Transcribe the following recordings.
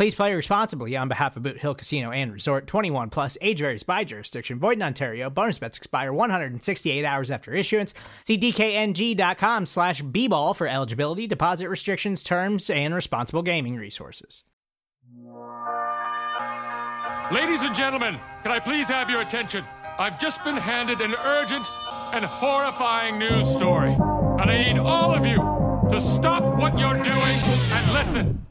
Please play responsibly on behalf of Boot Hill Casino and Resort 21 plus age varies by jurisdiction. Void in Ontario. Bonus bets expire 168 hours after issuance. See DKNG.com slash B ball for eligibility, deposit restrictions, terms, and responsible gaming resources. Ladies and gentlemen, can I please have your attention? I've just been handed an urgent and horrifying news story. And I need all of you to stop what you're doing and listen.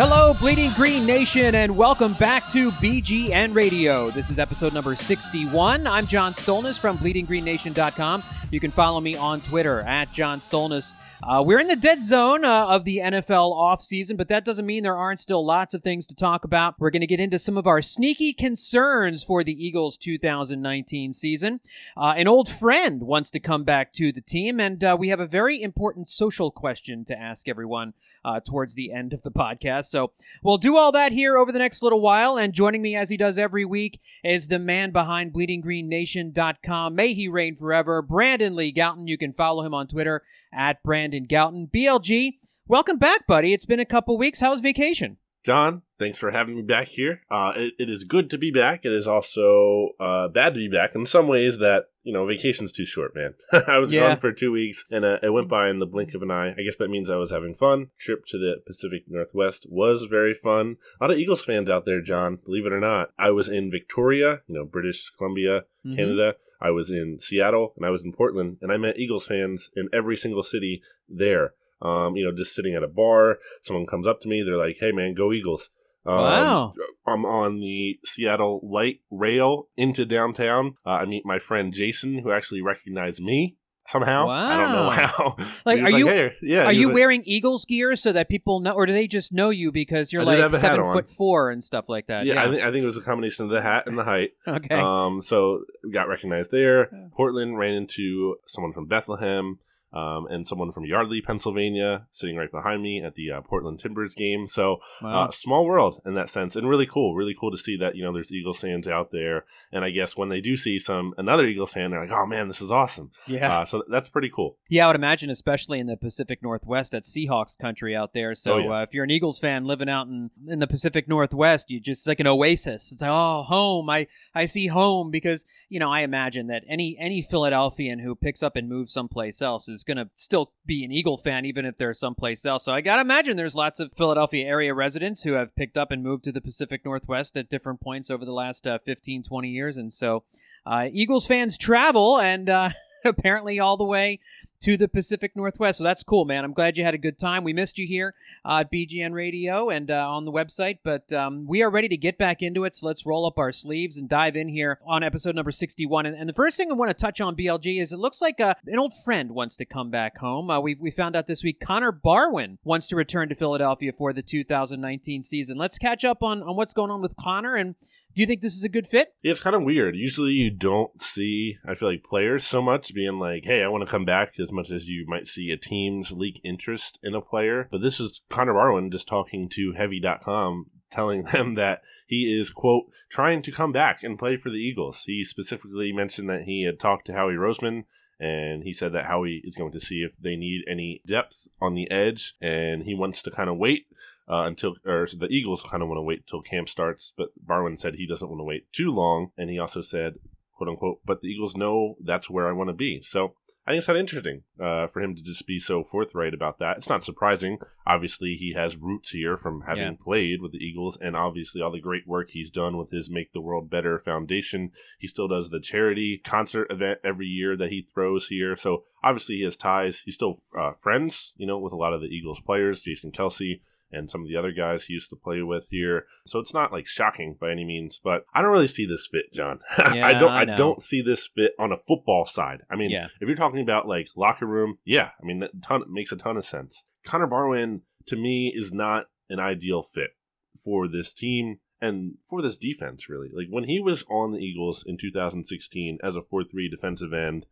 Hello, Bleeding Green Nation, and welcome back to BGN Radio. This is episode number 61. I'm John Stolnis from BleedingGreenNation.com. You can follow me on Twitter at John Stolnis. Uh, we're in the dead zone uh, of the NFL offseason, but that doesn't mean there aren't still lots of things to talk about. We're going to get into some of our sneaky concerns for the Eagles 2019 season. Uh, an old friend wants to come back to the team, and uh, we have a very important social question to ask everyone uh, towards the end of the podcast. So we'll do all that here over the next little while, and joining me as he does every week is the man behind BleedingGreenNation.com. May he reign forever, Brandon Lee Gowton. You can follow him on Twitter at Brandon Gowton. BLG, welcome back, buddy. It's been a couple weeks. How's vacation? John, thanks for having me back here. Uh, it, it is good to be back. It is also uh, bad to be back in some ways that, you know, vacation's too short, man. I was Yeah. gone for two weeks and uh, it went by in the blink of an eye. I guess that means I was having fun. Trip to the Pacific Northwest was very fun. A lot of Eagles fans out there, John, believe it or not. I was in Victoria, you know, British Columbia, Mhm. Canada. I was in Seattle and I was in Portland and I met Eagles fans in every single city there. Um, you know, just sitting at a bar, someone comes up to me, they're like, "Hey, man, go Eagles!" Um, Wow. I'm on the Seattle light rail into downtown. Uh, I meet my friend Jason, who actually recognized me somehow. I don't know how. Like, are you- "Hey," yeah? Are you like- wearing Eagles gear so that people know, or do they just know you because you're like seven on. foot four and stuff like that? Yeah, I, think, I think it was a combination of the hat and the height. okay. Um, so got recognized there. Portland ran into someone from Bethlehem. Um, and someone from Yardley, Pennsylvania, sitting right behind me at the uh, Portland Timbers game. So Wow. uh, small world in that sense, and really cool. Really cool to see that you know there's Eagles fans out there. And I guess when they do see some another Eagles fan, they're like, "Oh man, this is awesome." yeah. Uh, so that's pretty cool. Yeah, I would imagine, especially in the Pacific Northwest, that's Seahawks country out there. So Oh, yeah. uh, if you're an Eagles fan living out in, in the Pacific Northwest, you just like an oasis. It's like, oh, home. I, I see home because you know I imagine that any any Philadelphian who picks up and moves someplace else is going to still be an Eagle fan, even if they're someplace else. So I gotta imagine there's lots of Philadelphia area residents who have picked up and moved to the Pacific Northwest at different points over the last uh, 15, 20 years, and so uh, Eagles fans travel and. Uh, apparently all the way to the Pacific Northwest. So that's cool, man. I'm glad you had a good time. We missed you here uh, at BGN Radio and uh, on the website, but um, we are ready to get back into it. So let's roll up our sleeves and dive in here on episode number 61. And, and the first thing I want to touch on, BLG, is it looks like uh, an old friend wants to come back home. Uh, we, we found out this week Connor Barwin wants to return to Philadelphia for the 2019 season. Let's catch up on, on what's going on with Connor and do you think this is a good fit? Yeah, it's kind of weird. Usually, you don't see. I feel like players so much being like, "Hey, I want to come back," as much as you might see a team's leak interest in a player. But this is Connor Barwin just talking to Heavy.com, telling them that he is quote trying to come back and play for the Eagles. He specifically mentioned that he had talked to Howie Roseman. And he said that Howie is going to see if they need any depth on the edge, and he wants to kind of wait uh, until or so the Eagles kind of want to wait till camp starts, but Barwin said he doesn't want to wait too long, and he also said, "quote unquote," but the Eagles know that's where I want to be. So I think it's kind of interesting uh, for him to just be so forthright about that. It's not surprising. Obviously, he has roots here from having Yeah. played with the Eagles, and obviously all the great work he's done with his Make the World Better Foundation. He still does the charity concert event every year that he throws here. So obviously he has ties. He's still uh, friends, you know, with a lot of the Eagles players, Jason Kelce and some of the other guys he used to play with here. So it's not like shocking by any means, but I don't really see this fit, John. I don't I I, don't see this fit on a football side. I mean, Yeah. if you're talking about like locker room, yeah, I mean that ton makes a ton of sense. Connor Barwin to me is not an ideal fit for this team and for this defense really. Like when he was on the Eagles in 2016 as a 4-3 defensive end,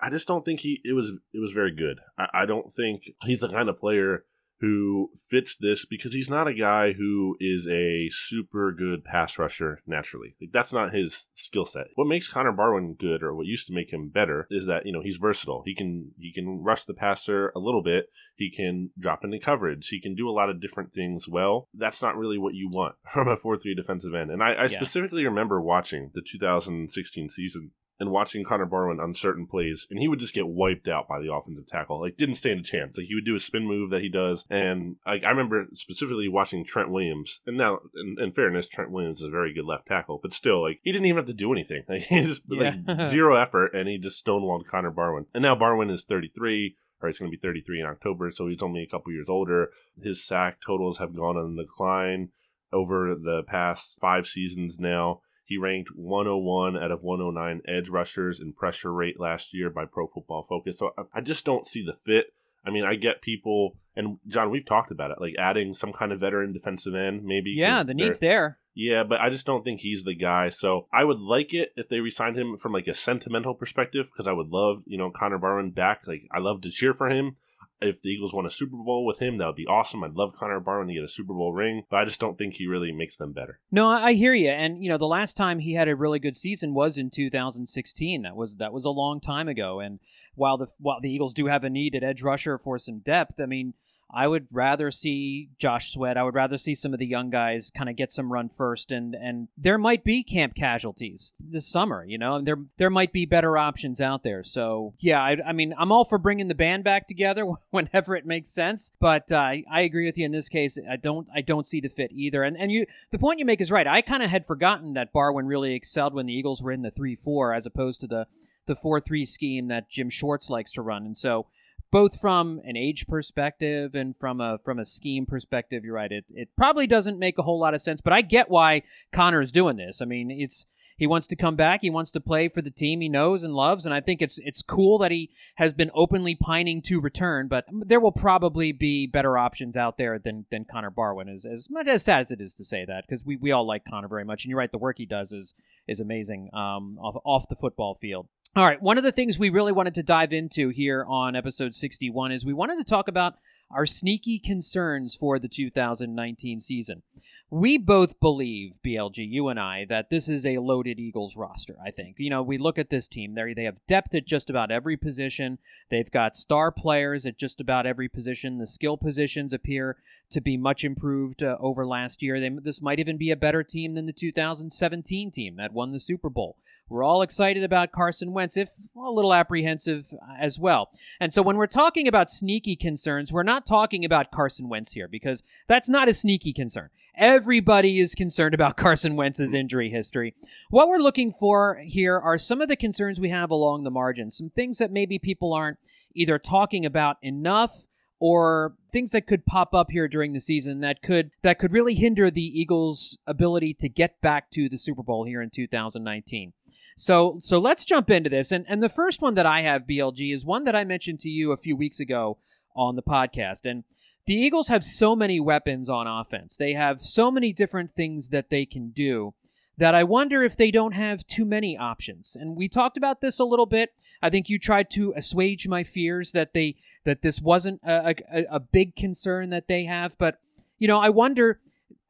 I just don't think he it was it was very good. I, I don't think he's the kind of player who fits this because he's not a guy who is a super good pass rusher naturally. Like that's not his skill set. What makes Connor Barwin good or what used to make him better is that, you know, he's versatile. He can he can rush the passer a little bit. He can drop into coverage. He can do a lot of different things well. That's not really what you want from a 4-3 defensive end. And I, I Yeah. specifically remember watching the 2016 season and watching Connor Barwin on certain plays, and he would just get wiped out by the offensive tackle. Like, didn't stand a chance. Like, he would do a spin move that he does, and like I remember specifically watching Trent Williams. And now, in, in fairness, Trent Williams is a very good left tackle, but still, like, he didn't even have to do anything. Like, he just Yeah. like zero effort, and he just stonewalled Connor Barwin. And now Barwin is 33. Or he's going to be 33 in October, so he's only a couple years older. His sack totals have gone on the decline over the past five seasons now. He ranked 101 out of 109 edge rushers in pressure rate last year by Pro Football Focus. So I- just don't see the fit. I mean, I get people, and John, we've talked about it, like adding some kind of veteran defensive end, maybe. Yeah, the need's there. yeah, but I just don't think he's the guy. So I would like it if they resigned him from like a sentimental perspective because I would love, you know, Connor Barwin back. Like I love to cheer for him. If the Eagles won a Super Bowl with him, that would be awesome. I'd love Connor Barwin to get a Super Bowl ring, but I just don't think he really makes them better. No, I hear you. And you know, the last time he had a really good season was in 2016. That was that was a long time ago. And while the while the Eagles do have a need at edge rusher for some depth, I mean, I would rather see Josh Sweat. I would rather see some of the young guys kind of get some run first, and and there might be camp casualties this summer. You know, and there there might be better options out there. So yeah, I, I mean, I'm all for bringing the band back together whenever it makes sense. But uh, I agree with you in this case. I don't I don't see the fit either. And and you the point you make is right. I kind of had forgotten that Barwin really excelled when the Eagles were in the three four as opposed to the the four three scheme that Jim Schwartz likes to run. And so both from an age perspective and from a from a scheme perspective, you're right. It it probably doesn't make a whole lot of sense, but I get why connor is doing this. I mean, it's he wants to come back. He wants to play for the team he knows and loves, and I think it's it's cool that he has been openly pining to return. But there will probably be better options out there than than Connor Barwin. As as much as sad as it is to say that, because we, we all like Connor very much, and you're right. The work he does is is amazing um, off off the football field. All right, one of the things we really wanted to dive into here on episode 61 is we wanted to talk about our sneaky concerns for the 2019 season. We both believe, BLG, you and I, that this is a loaded Eagles roster, I think. You know, we look at this team, they they have depth at just about every position. They've got star players at just about every position. The skill positions appear to be much improved uh, over last year. They, this might even be a better team than the 2017 team that won the Super Bowl. We're all excited about Carson Wentz, if a little apprehensive uh, as well. And so when we're talking about sneaky concerns, we're not talking about Carson Wentz here because that's not a sneaky concern. Everybody is concerned about Carson Wentz's injury history. What we're looking for here are some of the concerns we have along the margins, some things that maybe people aren't either talking about enough or things that could pop up here during the season that could that could really hinder the Eagles' ability to get back to the Super Bowl here in 2019. So so let's jump into this. And and the first one that I have, BLG, is one that I mentioned to you a few weeks ago on the podcast. And the Eagles have so many weapons on offense. They have so many different things that they can do that I wonder if they don't have too many options. And we talked about this a little bit. I think you tried to assuage my fears that they that this wasn't a, a, a big concern that they have. But you know, I wonder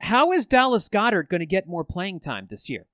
how is Dallas Goedert going to get more playing time this year?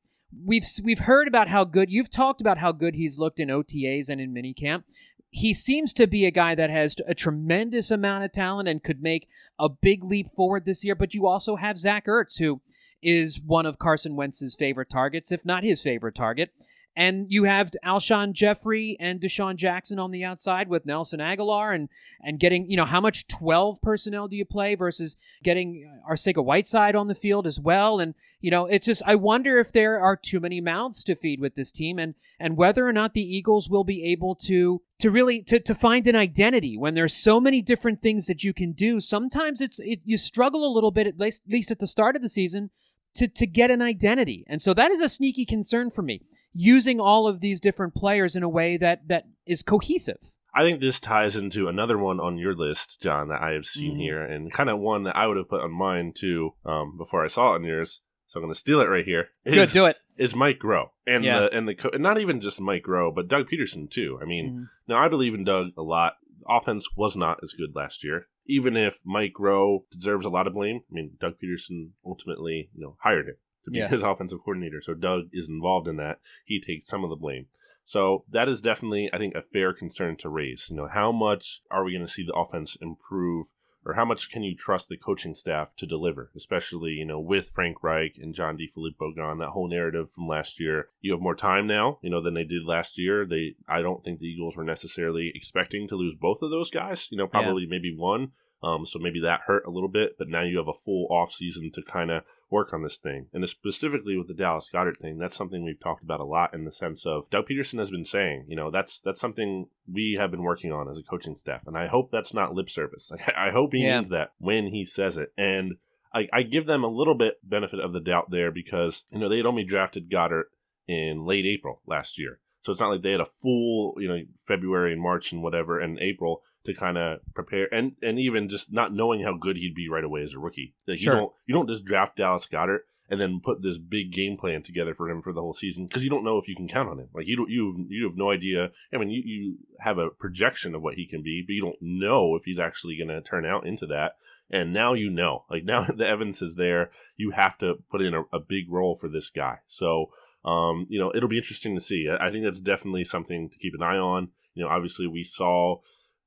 We've we've heard about how good you've talked about how good he's looked in OTAs and in minicamp. He seems to be a guy that has a tremendous amount of talent and could make a big leap forward this year. But you also have Zach Ertz, who is one of Carson Wentz's favorite targets, if not his favorite target. And you have Alshon Jeffery and DeSean Jackson on the outside with Nelson Agholor and and getting you know how much 12 personnel do you play versus getting uh, Arcega Whiteside on the field as well? And you know it's just I wonder if there are too many mouths to feed with this team and and whether or not the Eagles will be able to to really to, to find an identity when there's so many different things that you can do. Sometimes it's it, you struggle a little bit at least, at least at the start of the season to, to get an identity. And so that is a sneaky concern for me, using all of these different players in a way that, that is cohesive. I think this ties into another one on your list, John, that I have seen Mhm. here, and kind of one that I would have put on mine too um, before I saw it on yours. So I'm going to steal it right here. Good, do it. Is Mike Groh and Yeah. the and the co- and not even just Mike Groh, but Doug Pederson too. I mean, Mhm. now I believe in Doug a lot. Offense was not as good last year. Even if Mike Groh deserves a lot of blame, I mean, Doug Pederson ultimately, you know, hired him to be Yeah. his offensive coordinator. So Doug is involved in that. He takes some of the blame. So that is definitely, I think, a fair concern to raise. You know, how much are we going to see the offense improve, or how much can you trust the coaching staff to deliver, especially you know with Frank Reich and John D. DeFilippo gone? That whole narrative from last year. You have more time now, you know, than they did last year. They, I don't think the Eagles were necessarily expecting to lose both of those guys. You know, probably maybe one. Um, so maybe that hurt a little bit, but now you have a full off season to kind of work on this thing. And specifically with the Dallas Goedert thing, that's something we've talked about a lot in the sense of Doug Pederson has been saying, you know, that's that's something we have been working on as a coaching staff. And I hope that's not lip service. Like, I hope he Yeah. means that when he says it. And I, I give them a little bit benefit of the doubt there because, you know, they had only drafted Goedert in late April last year. So it's not like they had a full, you know, February and March and whatever and April to kind of prepare and and even just not knowing how good he'd be right away as a rookie. Like Sure. you don't you don't just draft Dallas Goedert and then put this big game plan together for him for the whole season because you don't know if you can count on him. Like you don't you you have no idea. I mean, you you have a projection of what he can be, but you don't know if he's actually going to turn out into that. And now you know. Like now the evidence is there. You have to put in a, a big role for this guy. So um, you know, it'll be interesting to see. I I think that's definitely something to keep an eye on. You know, obviously we saw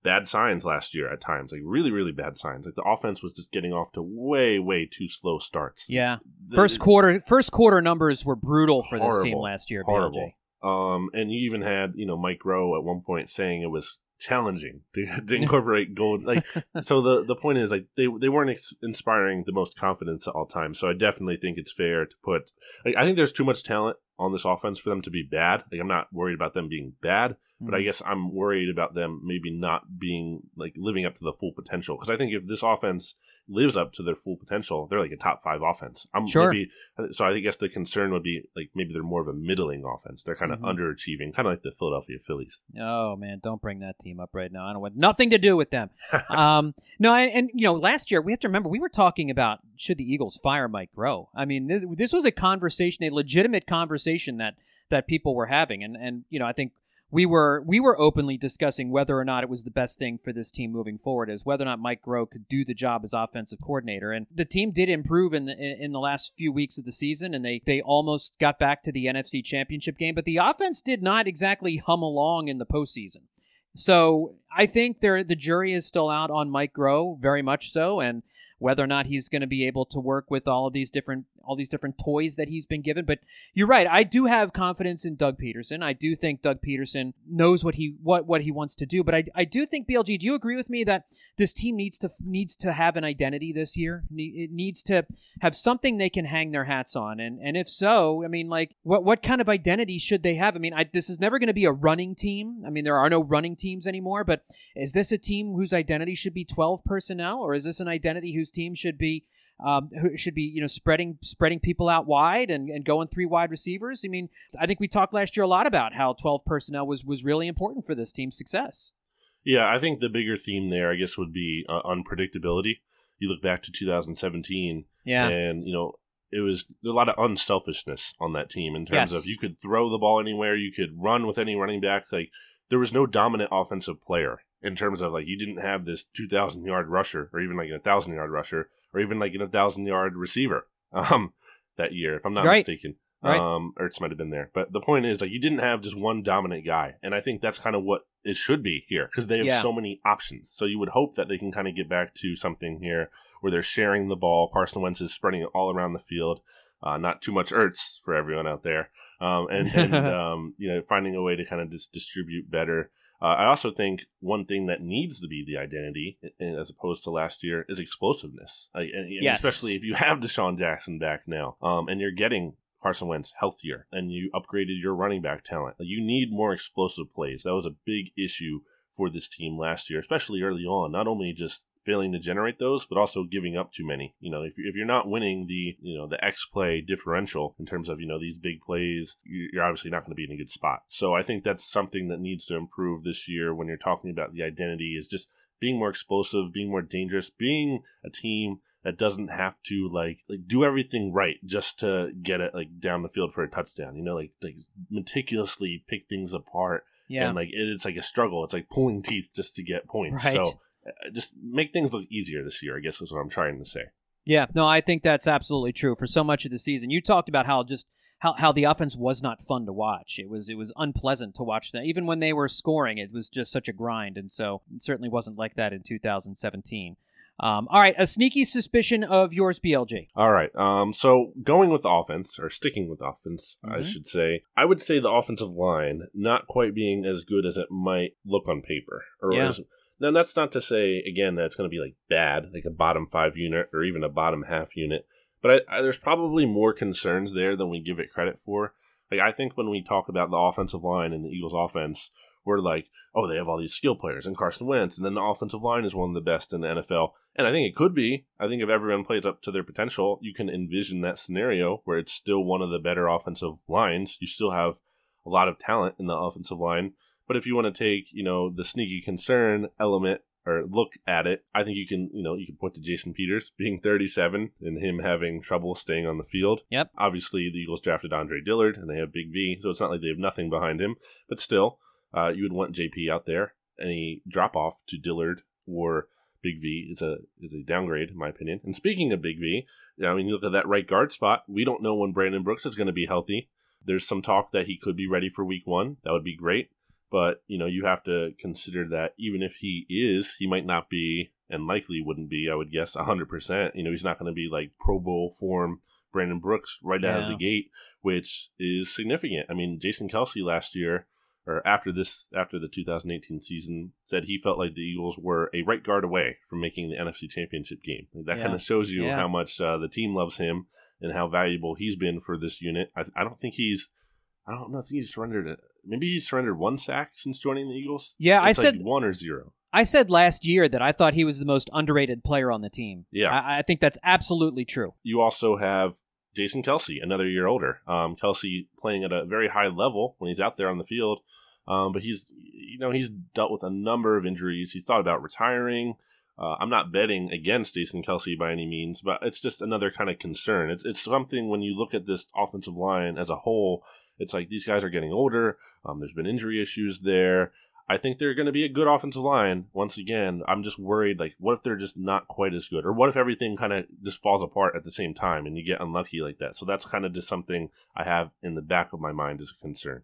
bad signs last year at times, like really, really bad signs. Like the offense was just getting off to way, way too slow starts. Yeah. The- First quarter first quarter numbers were brutal for this team last year, horrible. BLG. Um, and you even had you know Mike Groh at one point saying it was challenging to, to incorporate gold. Like, so the the point is like they they weren't ex- inspiring the most confidence at all times. So I definitely think it's fair to put. Like, I think there's too much talent on this offense for them to be bad. Like I'm not worried about them being bad, but I Mhm. guess I'm worried about them maybe not being like living up to the full potential. Because I think if this offense lives up to their full potential, they're like a top five offense. I'm Sure. maybe so. I guess the concern would be like maybe they're more of a middling offense. They're kind of Mhm. underachieving, kind of like the Philadelphia Phillies. Oh man, don't bring that team up right now. I don't want nothing to do with them. um, no, and, and you know, last year we have to remember we were talking about should the Eagles fire Mike Groh. I mean, this, this was a conversation, a legitimate conversation that that people were having, and and you know, I think we were we were openly discussing whether or not it was the best thing for this team moving forward, as whether or not Mike Groh could do the job as offensive coordinator. And the team did improve in the in the last few weeks of the season, and they they almost got back to the NFC Championship game, but the offense did not exactly hum along in the postseason. So I think there the jury is still out on Mike Groh, very much so, and whether or not he's going to be able to work with all of these different all these different toys that he's been given. But you're right. I do have confidence in Doug Pederson. I do think Doug Pederson knows what he what what he wants to do. But I, I do think BLG. Do you agree with me that this team needs to needs to have an identity this year? It needs to have something they can hang their hats on. And and if so, I mean, like what what kind of identity should they have? I mean, I, this is never going to be a running team. I mean, there are no running teams anymore. But is this a team whose identity should be 12 personnel, or is this an identity whose team should be um, who should be you know spreading spreading people out wide and, and going three wide receivers? I mean, I think we talked last year a lot about how 12 personnel was was really important for this team's success. Yeah, I think the bigger theme there, I guess, would be uh, unpredictability. You look back to 2017, Yeah, and you know it was a lot of unselfishness on that team in terms Yes. of you could throw the ball anywhere, you could run with any running back. Like there was no dominant offensive player in terms of like you didn't have this 2,000 yard rusher or even like a thousand yard rusher or even like a thousand yard receiver um that year, if I'm not Right. mistaken. Right. Um, Ertz might have been there, but the point is like you didn't have just one dominant guy, and I think that's kind of what it should be here because they have Yeah. so many options. So you would hope that they can kind of get back to something here where they're sharing the ball. Carson Wentz is spreading it all around the field. Uh, not too much Ertz for everyone out there. Um, and, and um, you know finding a way to kind of just distribute better. Uh, I also think one thing that needs to be the identity, as opposed to last year, is explosiveness. Like, and, and Yes. especially if you have DeSean Jackson back now, um, and you're getting Carson Wentz healthier, and you upgraded your running back talent. Like, you need more explosive plays. That was a big issue for this team last year, especially early on. Not only just failing to generate those, but also giving up too many. You know, if, if you're not winning the you know the X play differential in terms of you know these big plays, you- you're obviously not going to be in a good spot. So I think that's something that needs to improve this year when you're talking about the identity is just being more explosive, being more dangerous, being a team that doesn't have to like like do everything right just to get it like down the field for a touchdown. You know, like like meticulously pick things apart Yeah. and like it, it's like a struggle. It's like pulling teeth just to get points. Right. So just make things look easier this year. I guess is what I'm trying to say. Yeah, no, I think that's absolutely true. For so much of the season, you talked about how just how, how the offense was not fun to watch. It was it was unpleasant to watch them. Even when they were scoring, it was just such a grind, and so it certainly wasn't like that in 2017. Um, all right, a sneaky suspicion of yours, BLG. All right. Um. So going with offense or sticking with offense, I Mhm. should say. I would say the offensive line not quite being as good as it might look on paper. Or Yeah. as, now that's not to say again that it's going to be like bad, like a bottom five unit or even a bottom half unit. But I, I, there's probably more concerns there than we give it credit for. Like I think when we talk about the offensive line and the Eagles' offense, we're like, oh, they have all these skill players and Carson Wentz, and then the offensive line is one of the best in the NFL. And I think it could be. I think if everyone plays up to their potential, you can envision that scenario where it's still one of the better offensive lines. You still have a lot of talent in the offensive line. But if you want to take, you know, the sneaky concern element or look at it, I think you can, you know, you can point to Jason Peters being 37 and him having trouble staying on the field. Yep. Obviously, the Eagles drafted Andre Dillard and they have Big V, so it's not like they have nothing behind him. But still, uh, you would want JP out there. Any drop off to Dillard or Big V is a is a downgrade in my opinion. And speaking of Big V, I mean, you look at that right guard spot. We don't know when Brandon Brooks is going to be healthy. There's some talk that he could be ready for Week One. That would be great. But you know, you have to consider that even if he is, he might not be, and likely wouldn't be. I would guess hundred percent. You know, he's not going to be like Pro Bowl form Brandon Brooks right out of the gate, which is significant. I mean, Jason Kelce last year or after this after the 2018 season said he felt like the Eagles were a right guard away from making the NFC Championship game. That Yeah. kind of shows you Yeah. how much uh, the team loves him and how valuable he's been for this unit. I, I don't think he's I don't know. I think he's surrendered. A, maybe he's surrendered one sack since joining the Eagles. Yeah, I like said- one or zero. I said last year that I thought he was the most underrated player on the team. Yeah. I, I think that's absolutely true. You also have Jason Kelce, another year older. Um, Kelce playing at a very high level when he's out there on the field. Um, but he's, you know, he's dealt with a number of injuries. He's thought about retiring. Uh, I'm not betting against Jason Kelce by any means, but it's just another kind of concern. It's it's something when you look at this offensive line as a whole, it's like these guys are getting older. Um, there's been injury issues there. I think they're going to be a good offensive line. Once again, I'm just worried. Like, what if they're just not quite as good, or what if everything kind of just falls apart at the same time and you get unlucky like that? So that's kind of just something I have in the back of my mind as a concern.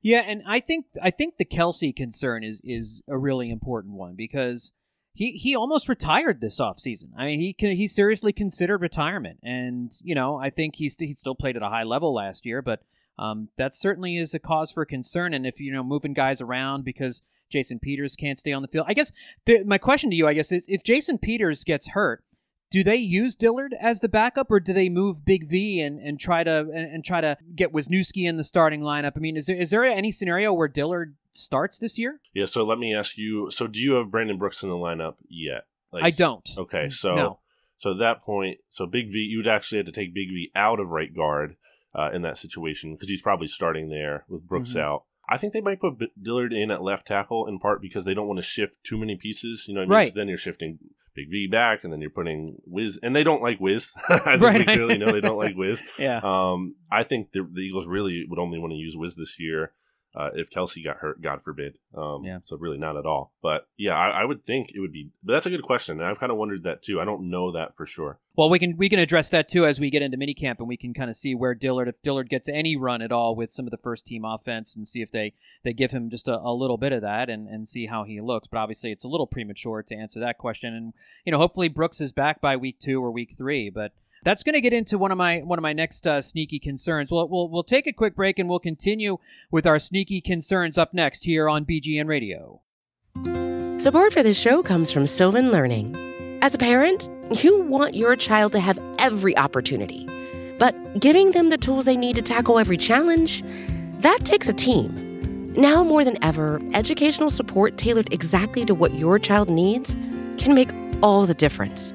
Yeah, and I think I think the Kelce concern is is a really important one because he he almost retired this offseason. I mean, he he seriously considered retirement, and you know, I think he's he still played at a high level last year, but um, that certainly is a cause for concern. And if you know moving guys around because Jason Peters can't stay on the field, I guess the, my question to you, I guess, is if Jason Peters gets hurt. Do they use Dillard as the backup, or do they move Big V and, and try to and, and try to get Wisniewski in the starting lineup? I mean, is there is there any scenario where Dillard starts this year? Yeah. So let me ask you. So do you have Brandon Brooks in the lineup yet? Like, I don't. Okay. So No. so at that point, so Big V, you would actually have to take Big V out of right guard uh, in that situation because he's probably starting there with Brooks Mhm. out. I think they might put Dillard in at left tackle in part because they don't want to shift too many pieces. You know what I mean? Right. Then you're shifting Big V back, and then you're putting Wiz, and they don't like Wiz. I think Right. we clearly know they don't like Wiz. Yeah. Um, I think the, the Eagles really would only want to use Wiz this year uh, if Kelce got hurt, God forbid. Um, Yeah. So really not at all. But yeah, I, I would think it would be. But that's a good question, and I've kind of wondered that too. I don't know that for sure. Well, we can we can address that too as we get into minicamp, and we can kind of see where Dillard, if Dillard gets any run at all with some of the first team offense, and see if they they give him just a, a little bit of that, and and see how he looks. But obviously, it's a little premature to answer that question, and you know, hopefully Brooks is back by week two or week three, but. That's going to get into one of my one of my next uh, sneaky concerns. We'll, we'll we'll take a quick break and we'll continue with our sneaky concerns up next here on BGN Radio. Support for this show comes from Sylvan Learning. As a parent, you want your child to have every opportunity, but giving them the tools they need to tackle every challenge, that takes a team. Now more than ever, educational support tailored exactly to what your child needs can make all the difference.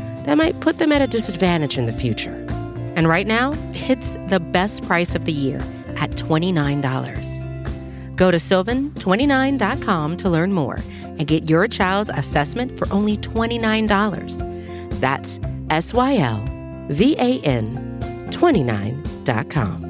that might put them at a disadvantage in the future. And right now, it's the best price of the year at $29. Go to sylvan29.com to learn more and get your child's assessment for only $29. That's S Y L V A N 29.com.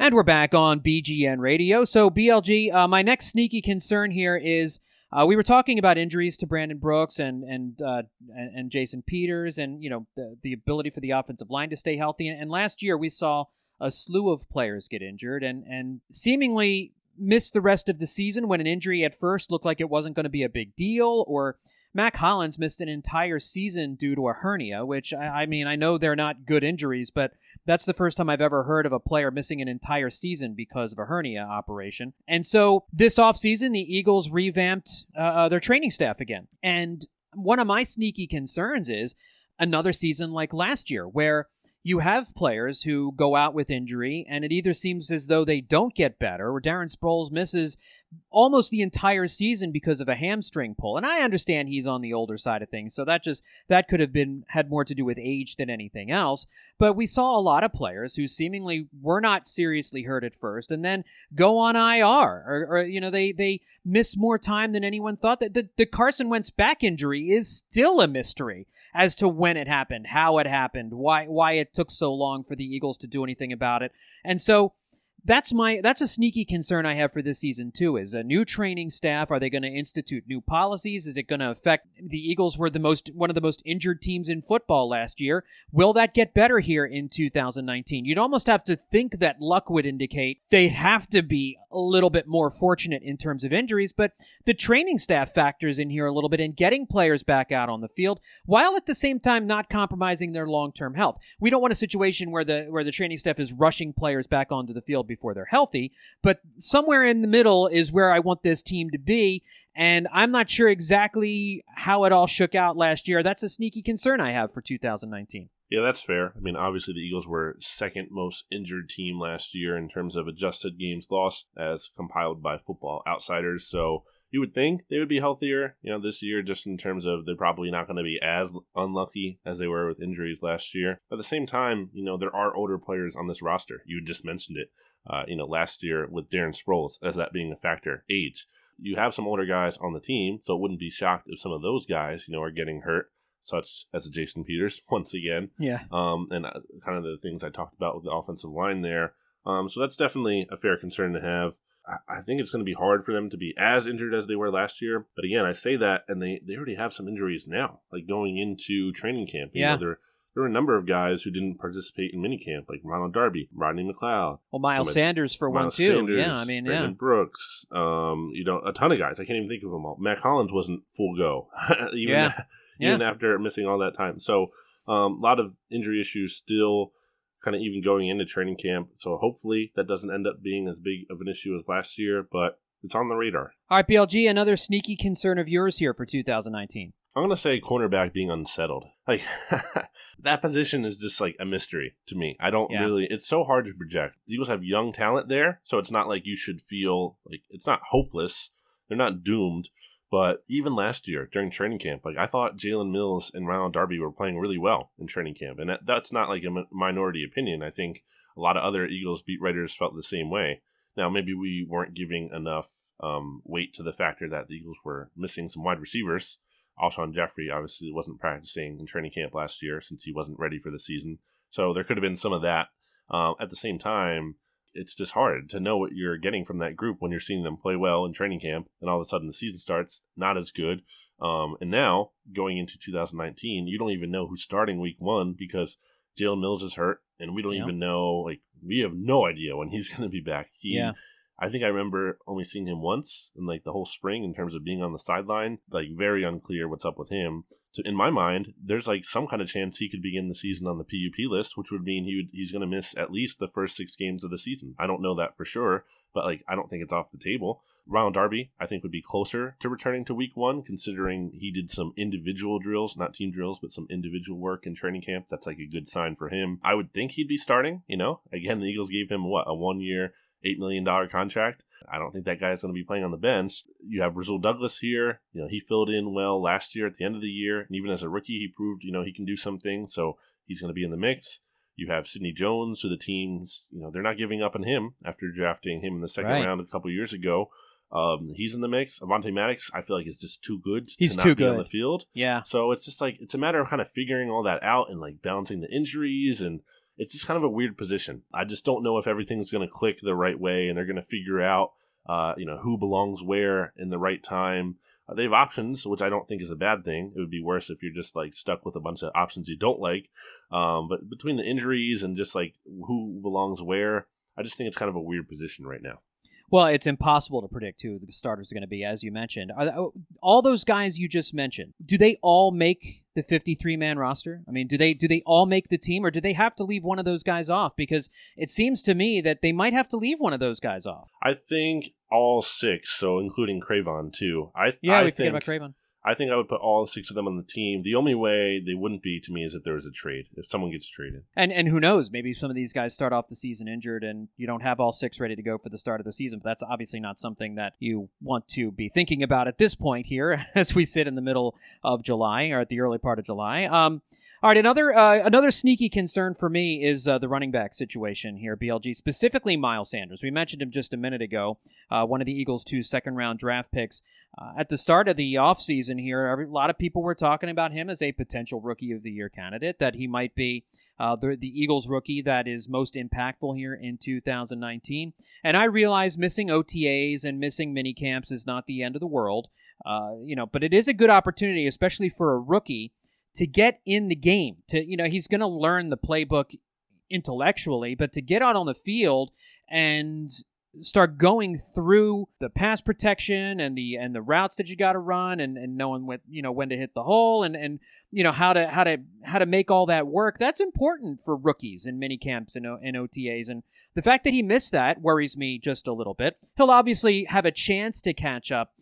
And we're back on BGN Radio. So, BLG, uh, my next sneaky concern here is uh, we were talking about injuries to Brandon Brooks and and uh, and, Jason Peters, and you know the the ability for the offensive line to stay healthy. And, and last year we saw a slew of players get injured and and seemingly miss the rest of the season when an injury at first looked like it wasn't going to be a big deal, or Mack Hollins missed an entire season due to a hernia, which I, I, mean, I know they're not good injuries, but that's the first time I've ever heard of a player missing an entire season because of a hernia operation. And so this offseason, the Eagles revamped uh, uh, their training staff again. And one of my sneaky concerns is another season like last year, where you have players who go out with injury, and it either seems as though they don't get better, or Darren Sproles misses almost the entire season because of a hamstring pull. And I understand he's on the older side of things, so that just that could have been had more to do with age than anything else. But we saw a lot of players who seemingly were not seriously hurt at first and then go on IR or, or you know they they miss more time than anyone thought. That the, the Carson Wentz back injury is still a mystery as to when it happened, how it happened, why why it took so long for the Eagles to do anything about it. And so that's my that's a sneaky concern I have for this season too. Is a new training staff? Are they going to institute new policies? Is it going to affect the Eagles? Were the most one of the most injured teams in football last year. Will that get better here in 2019? You'd almost have to think that luck would indicate they have to be a little bit more fortunate in terms of injuries, but the training staff factors in here a little bit in getting players back out on the field while at the same time not compromising their long-term health. We don't want a situation where the where the training staff is rushing players back onto the field before they're healthy, but somewhere in the middle is where I want this team to be and I'm not sure exactly how it all shook out last year. That's a sneaky concern I have for 2019. Yeah, that's fair. I mean, obviously the Eagles were second most injured team last year in terms of adjusted games lost as compiled by Football Outsiders. So you would think they would be healthier, you know, this year, just in terms of they're probably not going to be as unlucky as they were with injuries last year. But At the same time, you know, there are older players on this roster. You just mentioned it, uh, you know, last year with Darren Sproles as that being a factor, age. You have some older guys on the team, so it wouldn't be shocked if some of those guys, you know, are getting hurt such as Jason Peters once again. Yeah. Um, and uh, kind of the things I talked about with the offensive line there. Um, so that's definitely a fair concern to have. I, I think it's going to be hard for them to be as injured as they were last year. But again, I say that, and they, they already have some injuries now, like going into training camp. You yeah. Know, there, there were a number of guys who didn't participate in minicamp, like Ronald Darby, Rodney McLeod. Well, Miles Sanders for Miles one too. Sanders, yeah, I mean, Brandon yeah. Brooks. Um, you know, a ton of guys. I can't even think of them all. Mack Hollins wasn't full go. even Yeah. Even after missing all that time. So um, a lot of injury issues still kind of even going into training camp. So hopefully that doesn't end up being as big of an issue as last year, but it's on the radar. All right, BLG, another sneaky concern of yours here for 2019. I'm going to say cornerback being unsettled. Like that position is just like a mystery to me. I don't Yeah. really, it's so hard to project. The Eagles have young talent there, so it's not like you should feel like it's not hopeless. They're not doomed. But even last year during training camp, like I thought Jalen Mills and Ronald Darby were playing really well in training camp. And that, that's not like a minority opinion. I think a lot of other Eagles beat writers felt the same way. Now, maybe we weren't giving enough um, weight to the factor that the Eagles were missing some wide receivers Alshon Jeffery obviously wasn't practicing in training camp last year since he wasn't ready for the season. So there could have been some of that. Um, at the same time, it's just hard to know what you're getting from that group when you're seeing them play well in training camp, and all of a sudden the season starts not as good. Um, and now going into 2019, you don't even know who's starting week one because Jalen Mills is hurt, and we don't Yeah. even know. Like we have no idea when he's going to be back. He, Yeah. I think I remember only seeing him once in like the whole spring in terms of being on the sideline. Like very unclear what's up with him. So in my mind, there's like some kind of chance he could begin the season on the PUP list, which would mean he would he's going to miss at least the first six games of the season. I don't know that for sure, but like I don't think it's off the table. Ronald Darby, I think, would be closer to returning to week one, considering he did some individual drills, not team drills, but some individual work in training camp. That's like a good sign for him. I would think he'd be starting, you know? Again, the Eagles gave him what, a one year, $8 million contract. I don't think that guy's going to be playing on the bench. You have Rasul Douglas here. You know, he filled in well last year at the end of the year. And even as a rookie, he proved, you know, he can do something. So he's going to be in the mix. You have Sidney Jones, who the teams, you know, they're not giving up on him after drafting him in the second Right. round a couple years ago. Um, he's in the mix. Avonte Maddox, I feel like is just too good He's to not too be on the field. Yeah. So it's just like it's a matter of kind of figuring all that out and like balancing the injuries and it's just kind of a weird position. I just don't know if everything's going to click the right way and they're going to figure out uh, you know who belongs where in the right time. Uh, they have options, which I don't think is a bad thing. It would be worse if you're just like stuck with a bunch of options you don't like. Um, but between the injuries and just like who belongs where, I just think it's kind of a weird position right now. Well, it's impossible to predict who the starters are going to be, as you mentioned. Are th- oh, all those guys you just mentioned? Do they all make the fifty-three man roster? I mean, do they do they all make the team, or do they have to leave one of those guys off? Because it seems to me that they might have to leave one of those guys off. I think all six, so including Cre'Von too. I Yeah, I we think forget about Cre'Von. I think I would put all six of them on the team. The only way they wouldn't be to me is if there was a trade. If someone gets traded. And and who knows? Maybe some of these guys start off the season injured, and you don't have all six ready to go for the start of the season. But that's obviously not something that you want to be thinking about at this point here, as we sit in the middle of July or at the early part of July. Um, all right, another uh, another sneaky concern for me is uh, the running back situation here, BLG, specifically Miles Sanders. We mentioned him just a minute ago, uh, one of the Eagles' two second round draft picks. Uh, at the start of the offseason here, every, a lot of people were talking about him as a potential rookie of the year candidate, that he might be uh, the, the Eagles rookie that is most impactful here in 2019. And I realize missing OTAs and missing mini camps is not the end of the world, uh, you know, but it is a good opportunity, especially for a rookie, to get in the game. To you know, he's going to learn the playbook intellectually, but to get out on the field and start going through the pass protection and the and the routes that you got to run and, and knowing what you know when to hit the hole and and you know how to how to how to make all that work that's important for rookies in mini camps and, and OTAs and the fact that he missed that worries me just a little bit he'll obviously have a chance to catch up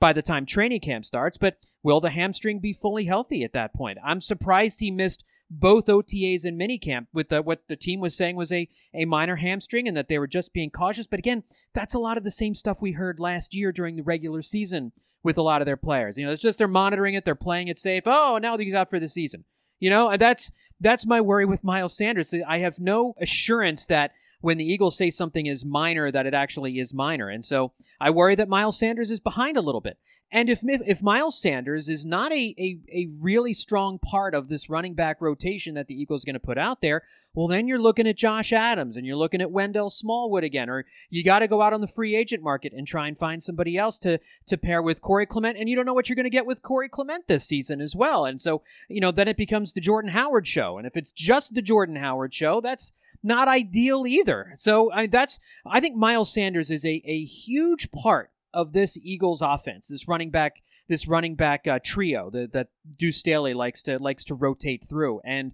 by the time training camp starts but will the hamstring be fully healthy at that point I'm surprised he missed both OTAs and minicamp with the, what the team was saying was a, a minor hamstring and that they were just being cautious. But again, that's a lot of the same stuff we heard last year during the regular season with a lot of their players. You know, it's just they're monitoring it, they're playing it safe. Oh, now he's out for the season. You know, and that's that's my worry with Miles Sanders. I have no assurance that when the Eagles say something is minor, that it actually is minor. And so I worry that Miles Sanders is behind a little bit. And if if Miles Sanders is not a, a, a really strong part of this running back rotation that the Eagles are going to put out there, well, then you're looking at Josh Adams and you're looking at Wendell Smallwood again, or you got to go out on the free agent market and try and find somebody else to to pair with Corey Clement, and you don't know what you're going to get with Corey Clement this season as well. And so you know then it becomes the Jordan Howard show, and if it's just the Jordan Howard show, that's not ideal either. So I, that's I think Miles Sanders is a, a huge part of this Eagles offense, this running back, this running back uh, trio that that Deuce Staley likes to likes to rotate through. And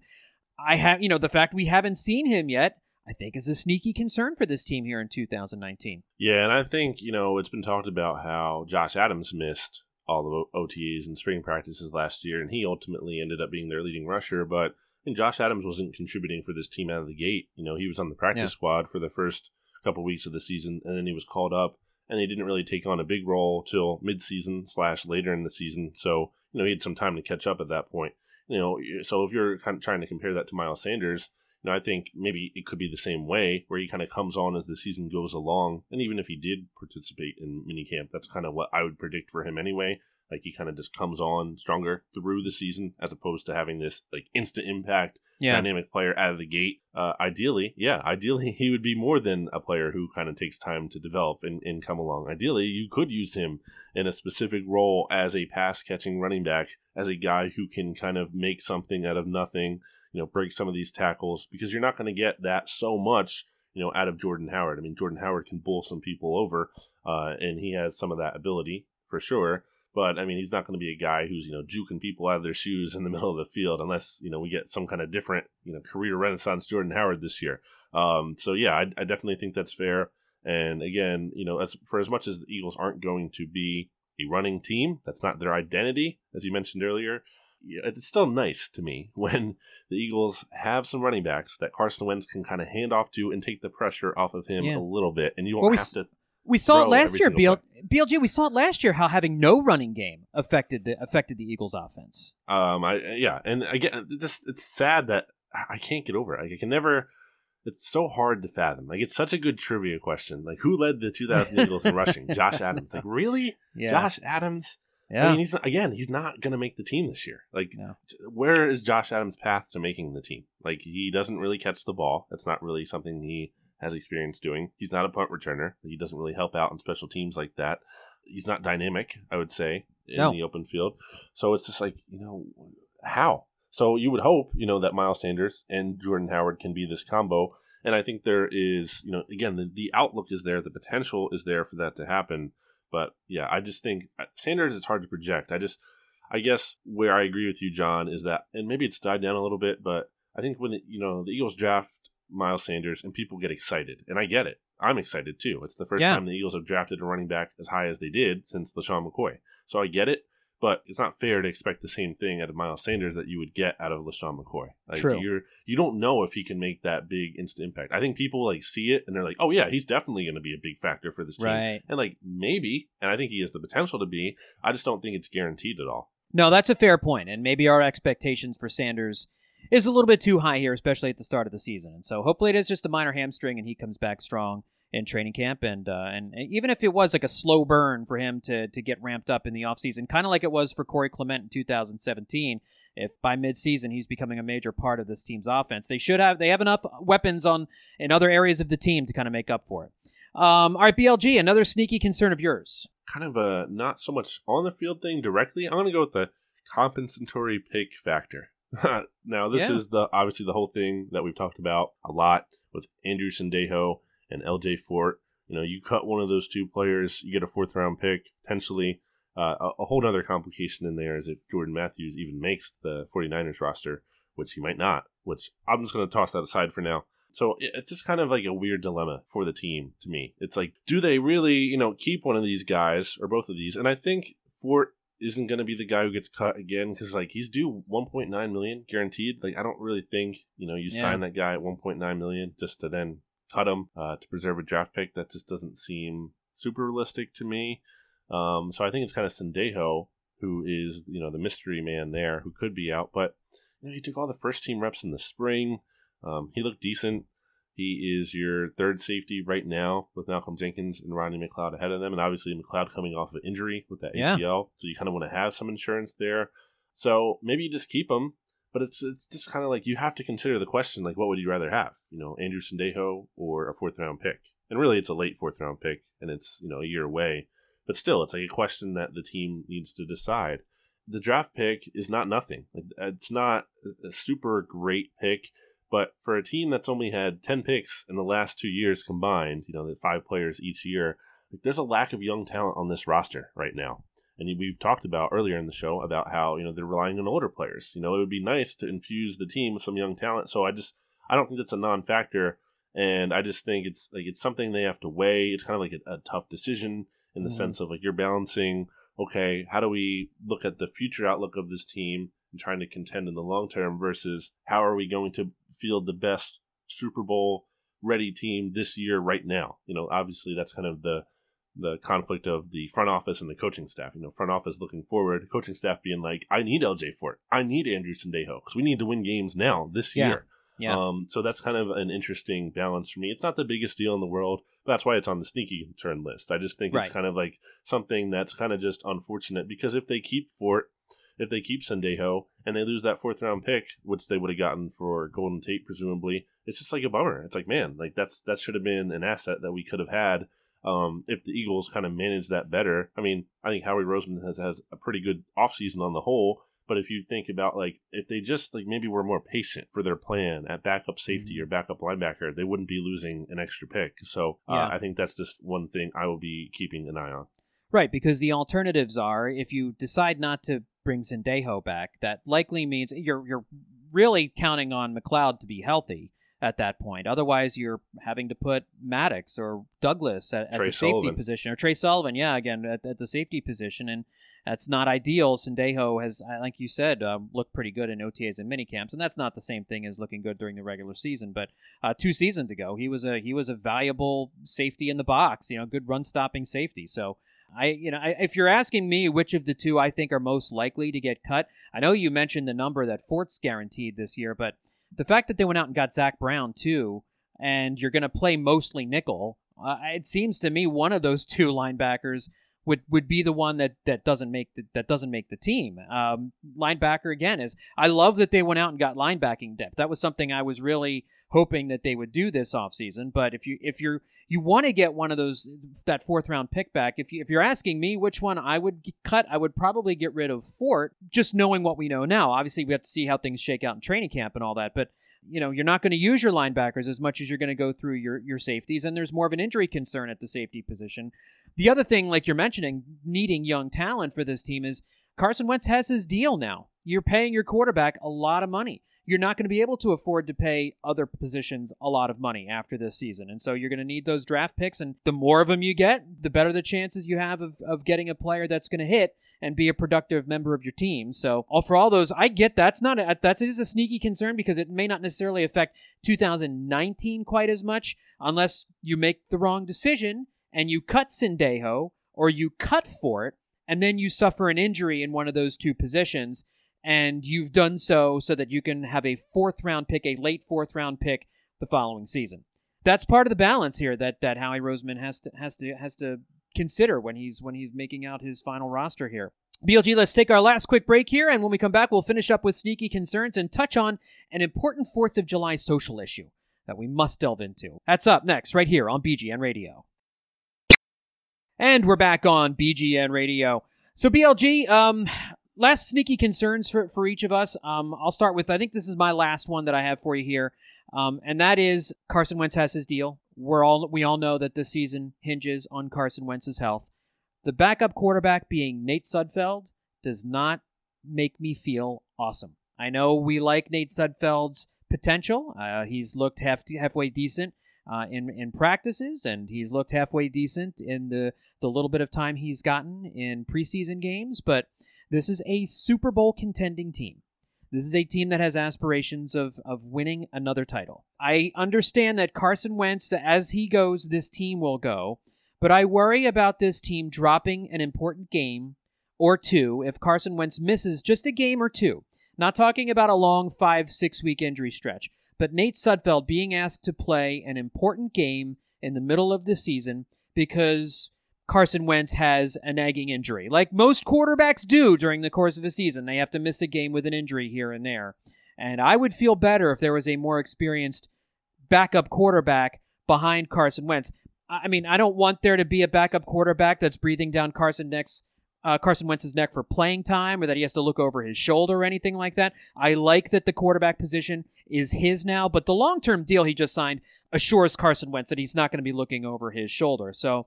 I have, you know, the fact we haven't seen him yet, I think, is a sneaky concern for this team here in 2019. Yeah, and I think you know it's been talked about how Josh Adams missed all the OTAs and spring practices last year, and he ultimately ended up being their leading rusher. But Mean, Josh Adams wasn't contributing for this team out of the gate. You know, he was on the practice Yeah. squad for the first couple weeks of the season, and then he was called up, and he didn't really take on a big role till midseason slash later in the season. So you know, he had some time to catch up at that point. You know, so if you're kind of trying to compare that to Miles Sanders, you know, I think maybe it could be the same way where he kind of comes on as the season goes along. And even if he did participate in minicamp, that's kind of what I would predict for him anyway. Like he kind of just comes on stronger through the season as opposed to having this like instant impact Yeah. dynamic player out of the gate. Uh, ideally, yeah, ideally he would be more than a player who kind of takes time to develop and, and come along. Ideally, you could use him in a specific role as a pass catching running back, as a guy who can kind of make something out of nothing, you know, break some of these tackles because you're not going to get that so much. You know, out of Jordan Howard. I mean, Jordan Howard can bowl some people over, uh, and he has some of that ability for sure. But I mean, he's not going to be a guy who's you know juking people out of their shoes in the middle of the field, unless you know we get some kind of different you know career renaissance Jordan Howard this year. Um, so yeah, I, I definitely think that's fair. And again, you know, as for as much as the Eagles aren't going to be a running team, that's not their identity, as you mentioned earlier. It's still nice to me when the Eagles have some running backs that Carson Wentz can kind of hand off to and take the pressure off of him Yeah. a little bit, and you won't Well, have s- to We saw it last year, BL, BLG. We saw it last year how having no running game affected the affected the Eagles' offense. Um, I yeah, and again, just it's sad that I can't get over it. Like, I can never. It's so hard to fathom. Like it's such a good trivia question. Like who led the 2000 Eagles in rushing? Josh Adams. Like really? Yeah, Josh Adams? yeah. I mean, he's not, again, he's not going to make the team this year. Like No. where is Josh Adams' path to making the team? Like he doesn't really catch the ball. That's not really something he has experience doing. He's not a punt returner. He doesn't really help out on special teams like that. He's not dynamic, I would say, in No. the open field. So it's just like, you know, how? So you would hope, you know, that Miles Sanders and Jordan Howard can be this combo. And I think there is, you know, again, the, the outlook is there, the potential is there for that to happen. But yeah, I just think uh, Sanders is hard to project. I just, I guess where I agree with you, John, is that, and maybe it's died down a little bit, but I think when, the, you know, the Eagles draft Miles Sanders and people get excited, and I get it. I'm excited too. It's the first Yeah. time the Eagles have drafted a running back as high as they did since LeSean McCoy. So I get it, but it's not fair to expect the same thing out of Miles Sanders that you would get out of LeSean McCoy. Like True. You're you don't know if he can make that big instant impact. I think people like see it and they're like, oh yeah, he's definitely going to be a big factor for this team. Right. And like maybe, and I think he has the potential to be. I just don't think it's guaranteed at all. No, that's a fair point, and maybe our expectations for Sanders is a little bit too high here, especially at the start of the season. And so hopefully it is just a minor hamstring, and he comes back strong in training camp. And uh, and even if it was like a slow burn for him to to get ramped up in the offseason, kind of like it was for Corey Clement in 2017. If by midseason he's becoming a major part of this team's offense, they should have they have enough weapons on in other areas of the team to kind of make up for it. Um, all right, BLG, another sneaky concern of yours. Kind of a not so much on the field thing directly. I'm going to go with the compensatory pick factor. now this Yeah. is the obviously the whole thing that we've talked about a lot with Andrew Sendejo and LJ Fort. You know, you cut one of those two players, you get a fourth round pick, potentially. Uh, a, a whole other complication in there is if Jordan Matthews even makes the 49ers roster, which he might not, which I'm just going to toss that aside for now. So it- it's just kind of like a weird dilemma for the team to me. It's like, do they really, you know, keep one of these guys or both of these? And I think Fort isn't going to be the guy who gets cut again because like he's due 1.9 million guaranteed. Like I don't really think you know you Yeah. sign that guy at 1.9 million just to then cut him uh, to preserve a draft pick. That just doesn't seem super realistic to me. Um, so I think it's kind of Sendejo who is you know the mystery man there who could be out, but you know he took all the first team reps in the spring. Um, he looked decent. He is your third safety right now with Malcolm Jenkins and Rodney McLeod ahead of them, and obviously McLeod coming off of injury with that Yeah. ACL, so you kind of want to have some insurance there. So maybe you just keep him, but it's it's just kind of like you have to consider the question like, what would you rather have? You know, Andrew Sendejo or a fourth round pick? And really, it's a late fourth round pick, and it's you know a year away. But still, it's like a question that the team needs to decide. The draft pick is not nothing. Like, It's not a super great pick, but for a team that's only had 10 picks in the last two years combined, you know, the five players each year, there's a lack of young talent on this roster right now. And we've talked about earlier in the show about how, you know, they're relying on older players. You know, it would be nice to infuse the team with some young talent. So I just, I don't think that's a non factor. And I just think it's like, it's something they have to weigh. It's kind of like a, a tough decision in the Mhm. sense of like you're balancing, okay, how do we look at the future outlook of this team and trying to contend in the long term versus how are we going to field the best Super Bowl ready team this year right now? You know, obviously that's kind of the the conflict of the front office and the coaching staff. You know, front office looking forward, coaching staff being like, I need LJ Fort, I need Andrew Sendejo because we need to win games now this Yeah. year. Yeah. Um, so that's kind of an interesting balance for me. It's not the biggest deal in the world, but that's why it's on the sneaky turn list. I just think Right. it's kind of like something that's kind of just unfortunate because if they keep Fort, if they keep Sendejo and they lose that fourth round pick, which they would have gotten for Golden Tate presumably, it's just like a bummer. It's like man, like that's that should have been an asset that we could have had um, if the Eagles kind of manage that better. I mean, I think Howie Roseman has has a pretty good offseason on the whole. But if you think about like if they just like maybe were more patient for their plan at backup safety or backup linebacker, they wouldn't be losing an extra pick. So uh, Yeah. I think that's just one thing I will be keeping an eye on. Right, because the alternatives are if you decide not to bring Sendejo back, that likely means you're you're really counting on McLeod to be healthy at that point. Otherwise, you're having to put Maddox or Douglas at, at the safety Sullivan. position, or Tre Sullivan, yeah, again at, at the safety position, and that's not ideal. Sendejo has, like you said, uh, looked pretty good in OTAs and minicamps, and that's not the same thing as looking good during the regular season. But uh, two seasons ago, he was a he was a valuable safety in the box, you know, good run stopping safety. So. I, you know, I, if you're asking me which of the two I think are most likely to get cut, I know you mentioned the number that Fort's guaranteed this year, but the fact that they went out and got Zach Brown too, and you're going to play mostly nickel, uh, it seems to me one of those two linebackers would would be the one that that doesn't make the, that doesn't make the team. Um, linebacker again is I love that they went out and got linebacking depth. That was something I was really hoping that they would do this offseason. But if you if you're you want to get one of those that fourth round pick back, if you if you're asking me which one I would cut, I would probably get rid of Fort. Just knowing what we know now, obviously we have to see how things shake out in training camp and all that, but. You know, you're not going to use your linebackers as much as you're going to go through your, your safeties, and there's more of an injury concern at the safety position. The other thing, like you're mentioning, needing young talent for this team is Carson Wentz has his deal now. You're paying your quarterback a lot of money. You're not going to be able to afford to pay other positions a lot of money after this season. And so you're going to need those draft picks. And the more of them you get, the better the chances you have of, of getting a player that's going to hit and be a productive member of your team. So all for all those, I get that's not a, that's it is a sneaky concern because it may not necessarily affect 2019 quite as much unless you make the wrong decision and you cut Sendejo or you cut Fort and then you suffer an injury in one of those two positions and you've done so so that you can have a fourth round pick, a late fourth round pick the following season. That's part of the balance here that that Howie Roseman has to has to has to consider when he's when he's making out his final roster here. BLG, let's take our last quick break here, and when we come back, we'll finish up with sneaky concerns and touch on an important Fourth of July social issue that we must delve into. That's up next, right here on BGN Radio. And we're back on BGN Radio. So BLG, um, last sneaky concerns for, for each of us. Um, I'll start with I think this is my last one that I have for you here, um, and that is Carson Wentz has his deal. We're all we all know that this season hinges on Carson Wentz's health. The backup quarterback being Nate Sudfeld does not make me feel awesome. I know we like Nate Sudfeld's potential. Uh, he's looked half halfway decent uh, in in practices, and he's looked halfway decent in the the little bit of time he's gotten in preseason games. But this is a Super Bowl contending team. This is a team that has aspirations of of winning another title. I understand that Carson Wentz, as he goes, this team will go. But I worry about this team dropping an important game or two if Carson Wentz misses just a game or two. Not talking about a long five, six week injury stretch, but Nate Sudfeld being asked to play an important game in the middle of the season because Carson Wentz has a nagging injury. Like most quarterbacks do during the course of a season, they have to miss a game with an injury here and there. And I would feel better if there was a more experienced backup quarterback behind Carson Wentz. I mean, I don't want there to be a backup quarterback that's breathing down Carson neck's uh, Carson Wentz's neck for playing time, or that he has to look over his shoulder or anything like that. I like that the quarterback position is his now, but the long-term deal he just signed assures Carson Wentz that he's not going to be looking over his shoulder. So,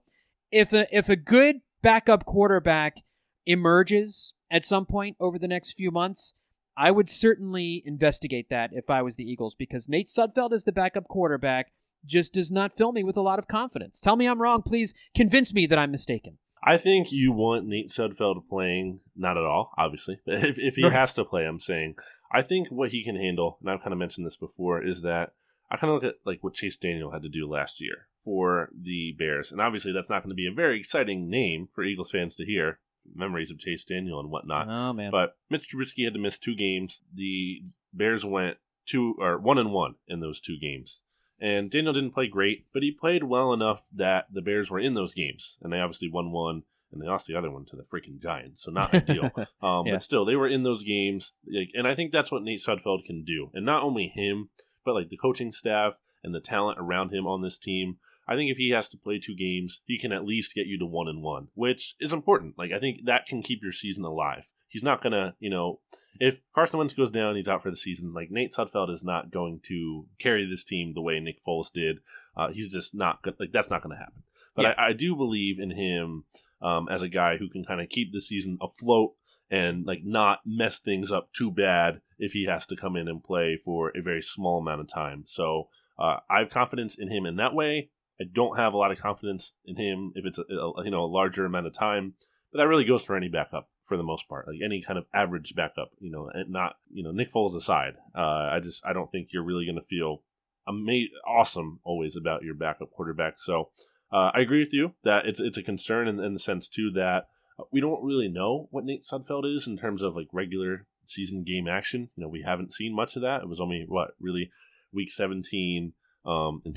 if a if a good backup quarterback emerges at some point over the next few months, I would certainly investigate that if I was the Eagles because Nate Sudfeld as the backup quarterback just does not fill me with a lot of confidence. Tell me I'm wrong, please. Convince me that I'm mistaken. I think you want Nate Sudfeld playing, not at all, obviously. But if, if he has to play, I'm saying, I think what he can handle, and I've kind of mentioned this before, is that I kind of look at like what Chase Daniel had to do last year for the Bears. And obviously, that's not going to be a very exciting name for Eagles fans to hear memories of Chase Daniel and whatnot. Oh man. But Mitch Trubisky had to miss two games. The Bears went two or one and one in those two games. And Daniel didn't play great, but he played well enough that the Bears were in those games, and they obviously won one and they lost the other one to the freaking Giants. So not ideal. Um, Yeah. But still, they were in those games, like, and I think that's what Nate Sudfeld can do, and not only him, but like the coaching staff and the talent around him on this team. I think if he has to play two games, he can at least get you to one and one, which is important. Like I think that can keep your season alive. He's not gonna, you know, if Carson Wentz goes down, he's out for the season. Like Nate Sudfeld is not going to carry this team the way Nick Foles did. Uh, he's just not like that's not going to happen. But Yeah. I, I do believe in him um, as a guy who can kind of keep the season afloat and like not mess things up too bad if he has to come in and play for a very small amount of time. So uh, I have confidence in him in that way. I don't have a lot of confidence in him if it's a, a you know a larger amount of time, but that really goes for any backup for the most part, like any kind of average backup. You know, and not you know Nick Foles aside. Uh, I just I don't think you're really going to feel ama- awesome always about your backup quarterback. So uh, I agree with you that it's it's a concern in, in the sense too that we don't really know what Nate Sudfeld is in terms of like regular season game action. You know, we haven't seen much of that. It was only what really week 17 um, in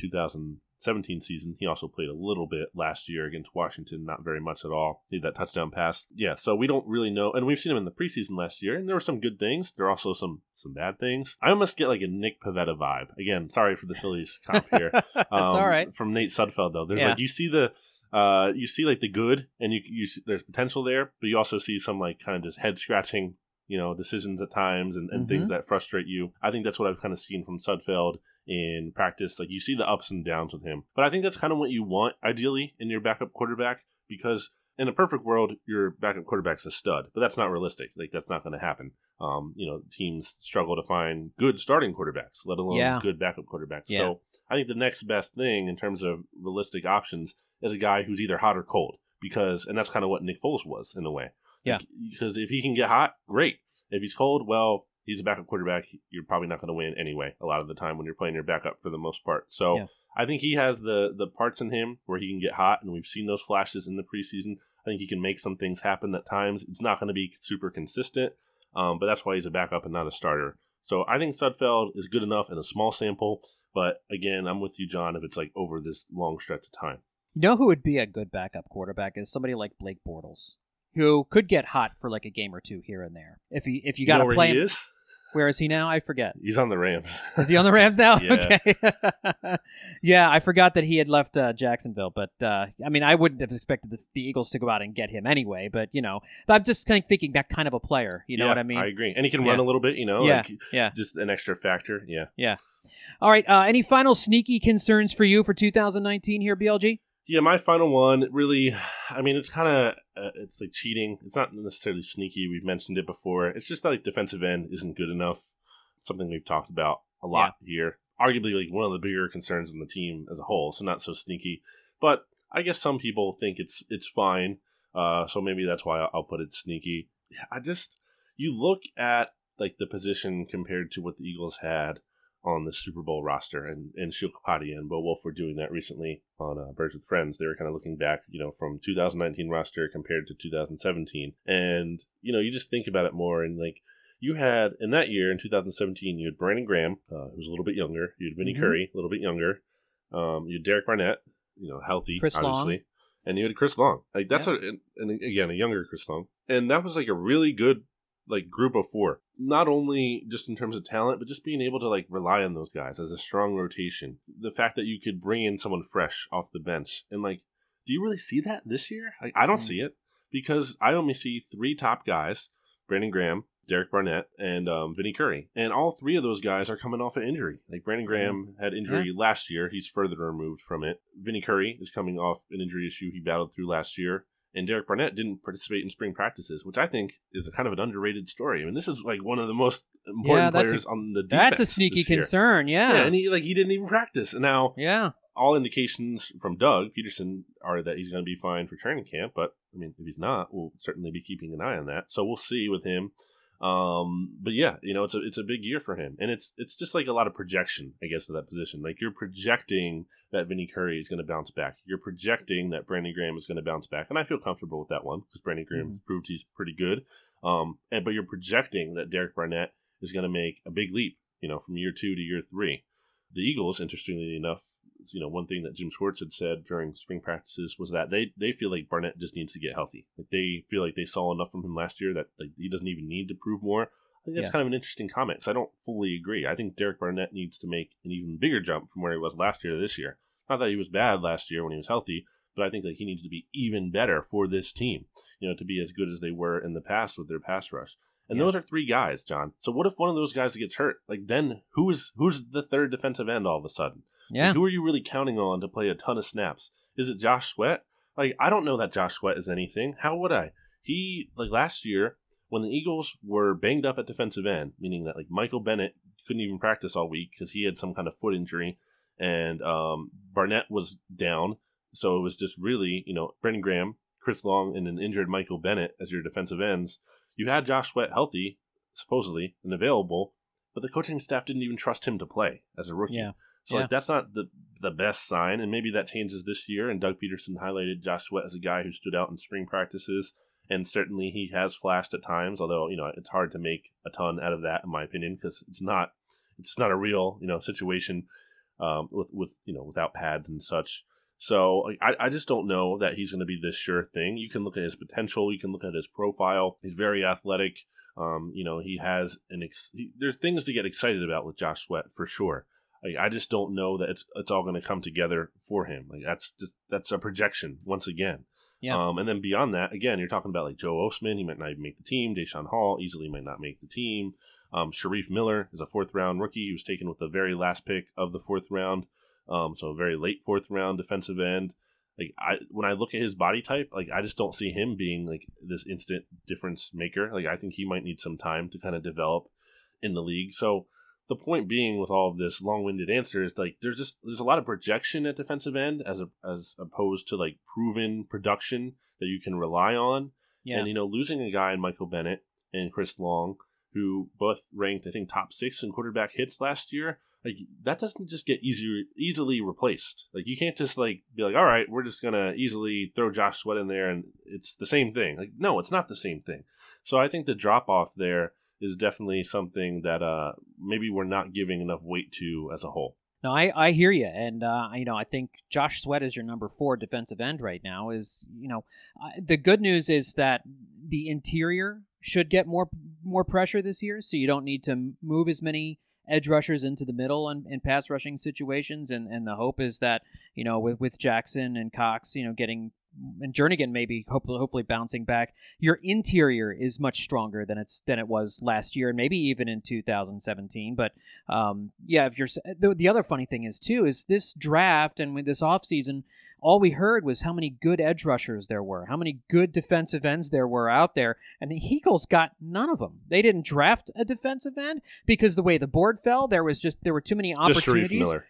2017 season. He also played a little bit last year against Washington, not very much at all. He had that touchdown pass. Yeah, so we don't really know. And we've seen him in the preseason last year, and there were some good things. There are also some some bad things. I almost get like a Nick Pivetta vibe. Again, sorry for the Phillies comp here. That's Um, all right. From Nate Sudfeld though, there's Yeah. like you see the uh you see like the good and you you see, there's potential there, but you also see some like kind of just head scratching you know decisions at times and, and Mm-hmm. things that frustrate you. I think that's what I've kind of seen from Sudfeld in practice. Like you see the ups and downs with him, but I think that's kind of what you want ideally in your backup quarterback because. In a perfect world, your backup quarterback's a stud, but that's not realistic. Like that's not going to happen. Um, you know, teams struggle to find good starting quarterbacks, let alone Yeah. good backup quarterbacks. Yeah. So I think the next best thing in terms of realistic options is a guy who's either hot or cold because, and that's kind of what Nick Foles was in a way. Yeah. Because if he can get hot, great. If he's cold, well, he's a backup quarterback. You're probably not going to win anyway. A lot of the time when you're playing your backup for the most part. So Yeah. I think he has the the parts in him where he can get hot, and we've seen those flashes in the preseason. I think he can make some things happen at times. It's not going to be super consistent, um, but that's why he's a backup and not a starter. So I think Sudfeld is good enough in a small sample, but again, I'm with you, John. If it's like over this long stretch of time, You know who would be a good backup quarterback is somebody like Blake Bortles, who could get hot for like a game or two here and there. If he if you got know to play he him, is? Where is he now? I forget. He's on the Rams. Is he on the Rams now? Yeah. Okay. yeah, I forgot that he had left uh, Jacksonville, but uh, I mean, I wouldn't have expected the, the Eagles to go out and get him anyway. But you know, I'm just kind of thinking that kind of a player. You know Yeah, what I mean? I agree, and he can Yeah. run a little bit. You know, Yeah, like, yeah. just an extra factor. Yeah. Yeah. All right. Uh, any final sneaky concerns for you for 2019 here, BLG? Yeah, my final one really, I mean, it's kind of, uh, it's like cheating. It's not necessarily sneaky. We've mentioned it before. It's just that like defensive end isn't good enough. Something we've talked about a lot here. Arguably, like one of the bigger concerns in the team as a whole. So not so sneaky, but I guess some people think it's it's fine. Uh, so maybe that's why I'll put it sneaky. I just you look at like the position compared to what the Eagles had on the Super Bowl roster, and and Sheil Kapadia and Bo Wulf were doing that recently on uh, Birds with Friends. They were kind of looking back, you know, from 2019 roster compared to 2017, and you know, you just think about it more, and like you had in that year in 2017, you had Brandon Graham, uh, who was a little bit younger. You had Vinny Mhm. Curry, a little bit younger. Um, you had Derek Barnett, you know, healthy, Chris Long. obviously. And you had Chris Long. Like that's a and, and again a younger Chris Long. And that was like a really good like group of four. Not only just in terms of talent, but just being able to like rely on those guys as a strong rotation. The fact that you could bring in someone fresh off the bench and like, do you really see that this year? Like, I don't Mm. see it because I only see three top guys: Brandon Graham, Derek Barnett, and um, Vinny Curry. And all three of those guys are coming off an injury. Like Brandon Graham had injury last year; he's further removed from it. Vinny Curry is coming off an injury issue he battled through last year. And Derek Barnett didn't participate in spring practices, which I think is a kind of an underrated story. I mean, this is like one of the most important Yeah, that's a- players on the defense. That's a sneaky concern. Yeah, Yeah. and he like he didn't even practice. And now yeah. all indications from Doug Pederson are that he's going to be fine for training camp. But I mean, if he's not, we'll certainly be keeping an eye on that. So we'll see with him. Um, but yeah, you know, it's a it's a big year for him, and it's it's just like a lot of projection, I guess, to that position. Like you're projecting that Vinny Curry is going to bounce back. You're projecting that Brandon Graham is going to bounce back, and I feel comfortable with that one because Brandon Graham Mhm. proved he's pretty good. Um, and but you're projecting that Derek Barnett is going to make a big leap you know, from year two to year three. The Eagles, interestingly enough, you know, one thing that Jim Schwartz had said during spring practices was that they, they feel like Barnett just needs to get healthy. Like they feel like they saw enough from him last year that like, he doesn't even need to prove more. I think that's Yeah. kind of an interesting comment because I don't fully agree. I think Derek Barnett needs to make an even bigger jump from where he was last year to this year. Not that he was bad last year when he was healthy, but I think that he needs to be even better for this team, you know, to be as good as they were in the past with their pass rush. And Yeah. those are three guys, John. So what if one of those guys gets hurt? Like then who's who's the third defensive end all of a sudden? Like, Yeah. who are you really counting on to play a ton of snaps? Is it Josh Sweat? Like I don't know that Josh Sweat is anything. How would I? He like last year when the Eagles were banged up at defensive end, meaning that like Michael Bennett couldn't even practice all week because he had some kind of foot injury, and um, Barnett was down. So it was just really, you know, Brandon Graham, Chris Long, and an injured Michael Bennett as your defensive ends. You had Josh Sweat healthy, supposedly, and available, but the coaching staff didn't even trust him to play as a rookie. Yeah. So Yeah. like that's not the the best sign, and maybe that changes this year. And Doug Pederson highlighted Josh Sweat as a guy who stood out in spring practices, and certainly he has flashed at times. Although you know it's hard to make a ton out of that, in my opinion, because it's not it's not a real you know situation um, with with you know without pads and such. So I, I just don't know that he's going to be this sure thing. You can look at his potential. You can look at his profile. He's very athletic. Um, you know, he has an ex- he, there's things to get excited about with Josh Sweat for sure. Like, I just don't know that it's it's all going to come together for him. Like that's just that's a projection once again. Yeah. Um, and then beyond that, again, you're talking about like Joe Ostman. He might not even make the team. Daeshon Hall easily might not make the team. Um, Shareef Miller is a fourth round rookie. He was taken with the very last pick of the fourth round. Um, so a very late fourth round defensive end. Like I, when I look at his body type, like I just don't see him being like this instant difference maker. Like I think he might need some time to kind of develop in the league. So the point being with all of this long-winded answer is like there's just there's a lot of projection at defensive end as a, as opposed to like proven production that you can rely on. Yeah. And you know, losing a guy in Michael Bennett and Chris Long, who both ranked I think top six in quarterback hits last year, like that doesn't just get easy easily replaced. Like you can't just like be like, all right, we're just gonna easily throw Josh Sweat in there and it's the same thing. Like no, it's not the same thing. So I think the drop off there is definitely something that uh maybe we're not giving enough weight to as a whole. No, I, I hear you, and uh, you know I think Josh Sweat is your number four defensive end right now. Is you know uh, the good news is that the interior should get more more pressure this year, so you don't need to move as many edge rushers into the middle and in pass rushing situations. And, and the hope is that you know with with Jackson and Cox, you know getting and Jernigan maybe hopefully hopefully bouncing back, your interior is much stronger than it's than it was last year, and maybe even in 2017. But um, yeah, if you're the, the other funny thing is too is this draft and with this offseason, all we heard was how many good edge rushers there were, how many good defensive ends there were out there, and the Eagles got none of them. They didn't draft a defensive end because the way the board fell, there was just there were too many Just Shareef opportunities. Miller.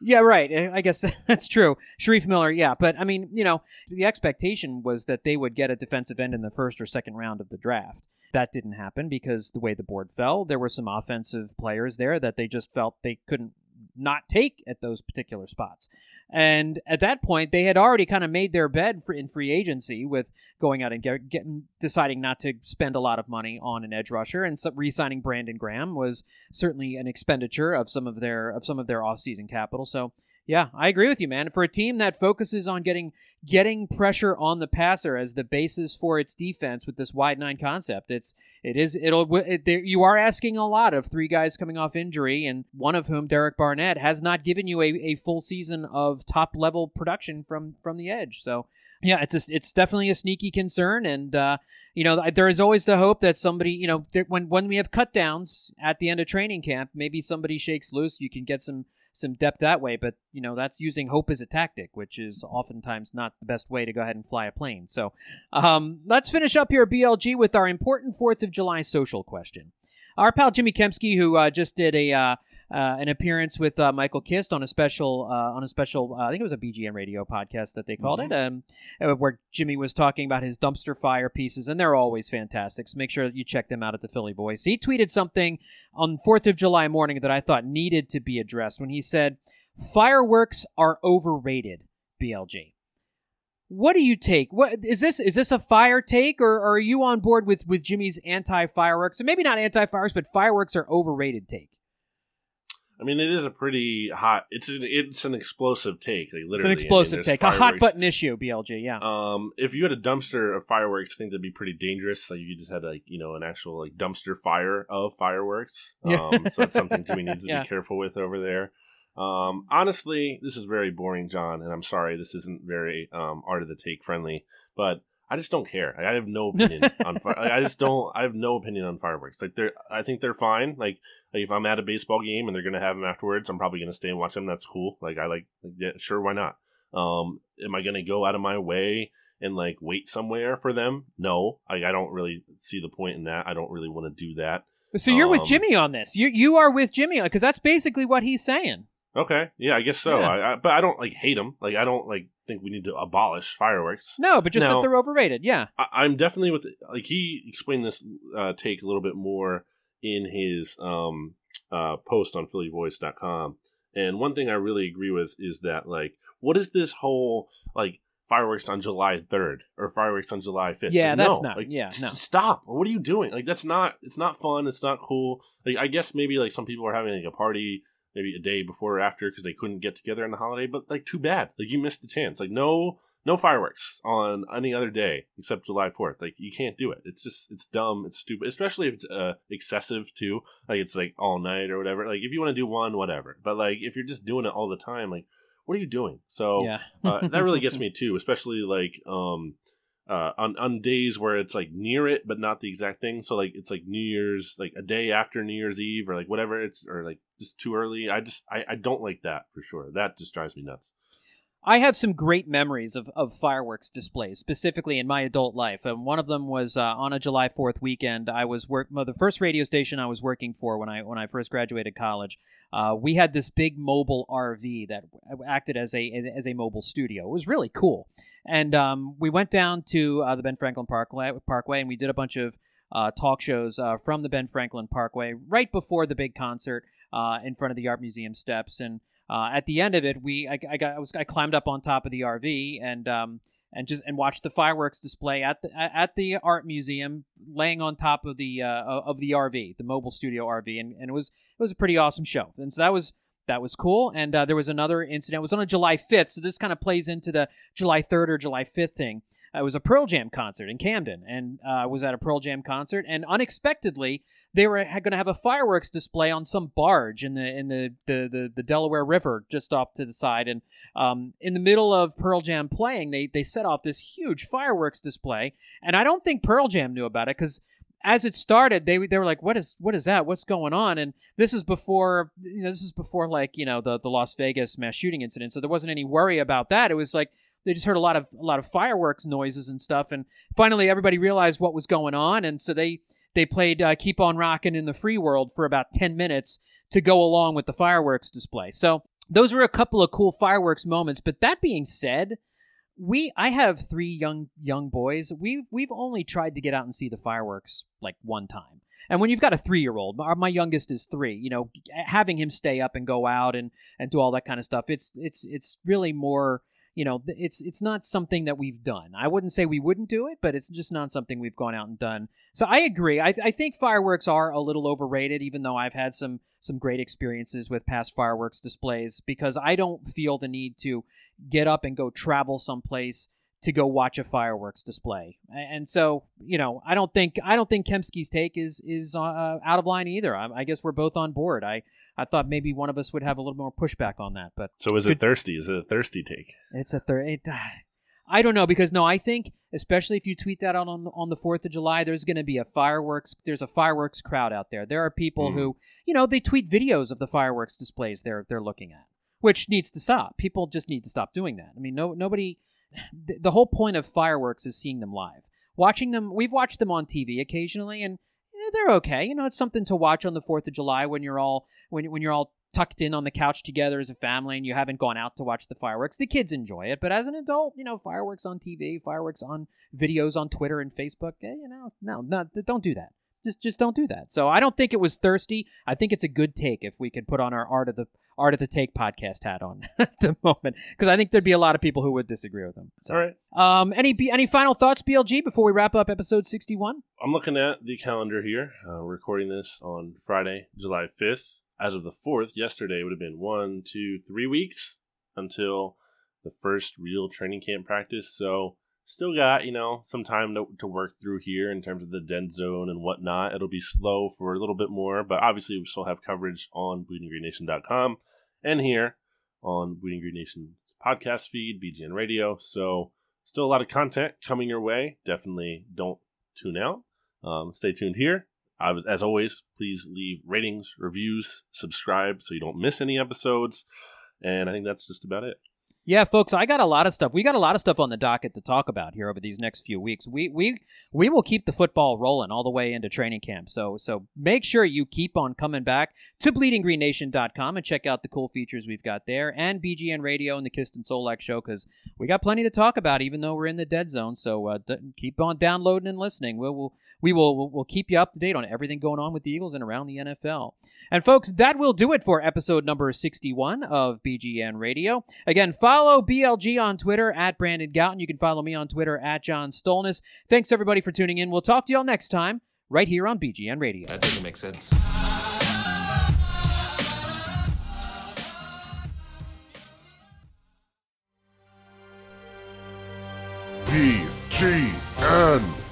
Yeah, right. I I guess that's true. Shareef Miller, yeah. But, I mean, you know, the expectation was that they would get a defensive end in the first or second round of the draft. That didn't happen because the way the board fell, there were some offensive players there that they just felt they couldn't not take at those particular spots. And at that point, they had already kind of made their bed for, in free agency with going out and get, getting deciding not to spend a lot of money on an edge rusher, and re-signing Brandon Graham was certainly an expenditure of some of their of some of their off-season capital. So yeah, I agree with you, man. For a team that focuses on getting getting pressure on the passer as the basis for its defense with this wide nine concept, it's it is it'll it, there, you are asking a lot of three guys coming off injury, and one of whom, Derek Barnett, has not given you a, a full season of top level production from from the edge. So yeah, it's a, it's definitely a sneaky concern, and uh, you know there is always the hope that somebody you know there, when when we have cut downs at the end of training camp, maybe somebody shakes loose. You can get some some depth that way, but you know that's using hope as a tactic, which is oftentimes not the best way to go ahead and fly a plane. So um, let's finish up here BLG with our important Fourth of July social question. Our pal Jimmy Kempski, who uh, just did a uh, uh, an appearance with uh, Michael Kist on a special uh, on a special uh, I think it was a BGN radio podcast that they called it, um, uh, where Jimmy was talking about his dumpster fire pieces, and they're always fantastic. So make sure that you check them out at the Philly Voice. He tweeted something on Fourth of July morning that I thought needed to be addressed when he said, "Fireworks are overrated." BLG. What do you take? What is this? Is this a fire take, or, or are you on board with with Jimmy's anti fireworks? Or maybe not anti fireworks, but fireworks are overrated take. I mean, it is a pretty hot. It's an, it's an explosive take. Like literally, It's an I mean, explosive take, a hot button issue. BLG, yeah. Um, if you had a dumpster of fireworks, I think that'd be pretty dangerous. Like you just had like you know an actual like dumpster fire of fireworks. Yeah. Um, so that's something Jimmy needs to Yeah. be careful with over there. Um, honestly, this is very boring, John, and I'm sorry this isn't very um art of the take friendly, but I just don't care. I have no opinion on. Fi- I just don't. I have no opinion on fireworks. Like they're, I think they're fine. Like, like if I'm at a baseball game and they're gonna have them afterwards, I'm probably gonna stay and watch them. That's cool. Like I like, like yeah, sure, why not? Um, am I gonna go out of my way and like wait somewhere for them? No, I, I don't really see the point in that. I don't really want to do that. So you're with um, Jimmy on this. You you are with Jimmy because that's basically what he's saying. Okay, yeah, I guess so. Yeah. I, I, but I don't like hate them. Like I don't like think we need to abolish fireworks. No, but just No. that they're overrated. Yeah. I, I'm definitely with like he explained this uh, take a little bit more in his um, uh, post on PhillyVoice.com. And one thing I really agree with is that like, what is this whole like fireworks on July 3rd or fireworks on July 5th? Yeah, Like, that's no. not- Like, yeah, s- no. Stop. What are you doing? Like, that's not. It's not fun. It's not cool. Like, I guess maybe like some people are having like a party. Maybe a day before or after because they couldn't get together on the holiday, but like too bad. Like you missed the chance. Like no, no fireworks on any other day except July 4th. Like you can't do it. It's just it's dumb, it's stupid, especially if it's uh, excessive too. Like it's like all night or whatever. Like if you want to do one, whatever. But like if you're just doing it all the time, like what are you doing? So yeah. uh, that really gets me too, especially like um uh on on days where it's like near it but not the exact thing. So like it's like New Year's like a day after New Year's Eve or like whatever it's or like just too early. I just I, I don't like that for sure. That just drives me nuts. I have some great memories of, of fireworks displays, specifically in my adult life. And one of them was uh, on a July Fourth weekend. I was work well, the first radio station I was working for when I when I first graduated college. Uh, we had this big mobile RV that acted as a as, as a mobile studio. It was really cool. And um, we went down to uh, the Ben Franklin Parkway, Parkway, and we did a bunch of uh, talk shows uh, from the Ben Franklin Parkway right before the big concert uh, in front of the Art Museum steps. And uh, at the end of it, we I, I got I was I climbed up on top of the RV and um and just and watched the fireworks display at the at the art museum, laying on top of the uh, of the RV, the mobile studio RV, and, and it was it was a pretty awesome show. And so that was that was cool. And uh, there was another incident. It was on a July 5th, so this kind of plays into the July 3rd or July 5th thing. Uh, it was a Pearl Jam concert in Camden, and uh, I was at a Pearl Jam concert, and unexpectedly they were going to have a fireworks display on some barge in the in the, the, the, the Delaware River just off to the side, and um, in the middle of Pearl Jam playing, they they set off this huge fireworks display, and I don't think Pearl Jam knew about it because as it started, they they were like, "What is what is that? What's going on?" And this is before you know this is before like you know the the Las Vegas mass shooting incident, so there wasn't any worry about that. It was like they just heard a lot of a lot of fireworks noises and stuff, and finally everybody realized what was going on, and so they they played uh, "Keep on Rockin' in the Free World" for about ten minutes to go along with the fireworks display. So those were a couple of cool fireworks moments. But that being said, we I have three young young boys. We we've only tried to get out and see the fireworks like one time. And when you've got a three year old, my youngest is three. You know, having him stay up and go out and and do all that kind of stuff, it's it's it's really more. You know, it's it's not something that we've done. I wouldn't say we wouldn't do it, but it's just not something we've gone out and done. So I agree. I, I think fireworks are a little overrated, even though I've had some some great experiences with past fireworks displays because I don't feel the need to get up and go travel someplace to go watch a fireworks display. And so, you know, I don't think I don't think Kempski's take is is uh, out of line either. I, I guess we're both on board. I I thought maybe one of us would have a little more pushback on that, but So is Good- it thirsty? Is it a thirsty take? it's a third. It, I don't know because no, I think especially if you tweet that out on on the Fourth of July, there's going to be a fireworks. There's a fireworks crowd out there. There are people Mhm. who you know they tweet videos of the fireworks displays they're they're looking at, which needs to stop. People just need to stop doing that. I mean, no nobody. The, whole point of fireworks is seeing them live. Watching them, we've watched them on TV occasionally, and they're okay. You know, it's something to watch on the Fourth of July when you're all when when you're all tucked in on the couch together as a family and you haven't gone out to watch the fireworks. The kids enjoy it, but as an adult, you know, fireworks on TV, fireworks on videos on Twitter and Facebook, eh, you know, no, no, don't do that. Just just don't do that. So I don't think it was thirsty. I think it's a good take if we could put on our art of the art of the take podcast hat on at the moment because I think there'd be a lot of people who would disagree with them. So, All right. um, any any final thoughts, BLG, before we wrap up episode sixty one? I'm looking at the calendar here. Uh, we're recording this on Friday, July 5th. as of the 4th, yesterday would have been one, two, three weeks until the first real training camp practice. So still got, you know, some time to, to work through here in terms of the dead zone and whatnot. It'll be slow for a little bit more, but obviously we still have coverage on bleedinggreennation.com and here on Bleeding Green Nation's podcast feed, BGN Radio. So still a lot of content coming your way. Definitely don't tune out. Um, stay tuned here. as always, please leave ratings, reviews, subscribe so you don't miss any episodes. And I think that's just about it. Yeah, folks, I got a lot of stuff. We got a lot of stuff on the docket to talk about here over these next few weeks. We we we will keep the football rolling all the way into training camp. So so make sure you keep on coming back to bleedinggreennation.com and check out the cool features we've got there and BGN Radio and the Kist Solak show cuz we got plenty to talk about even though we're in the dead zone. So uh, d- keep on downloading and listening. We'll, we'll we will we'll keep you up to date on everything going on with the Eagles and around the NFL. And folks, that will do it for episode number 61 of BGN Radio. Again, follow Follow BLG on Twitter at Brandon Gowton. You can follow me on Twitter at John Stolnis. Thanks everybody for tuning in. We'll talk to y'all next time right here on BGN Radio. That doesn't make sense. BGN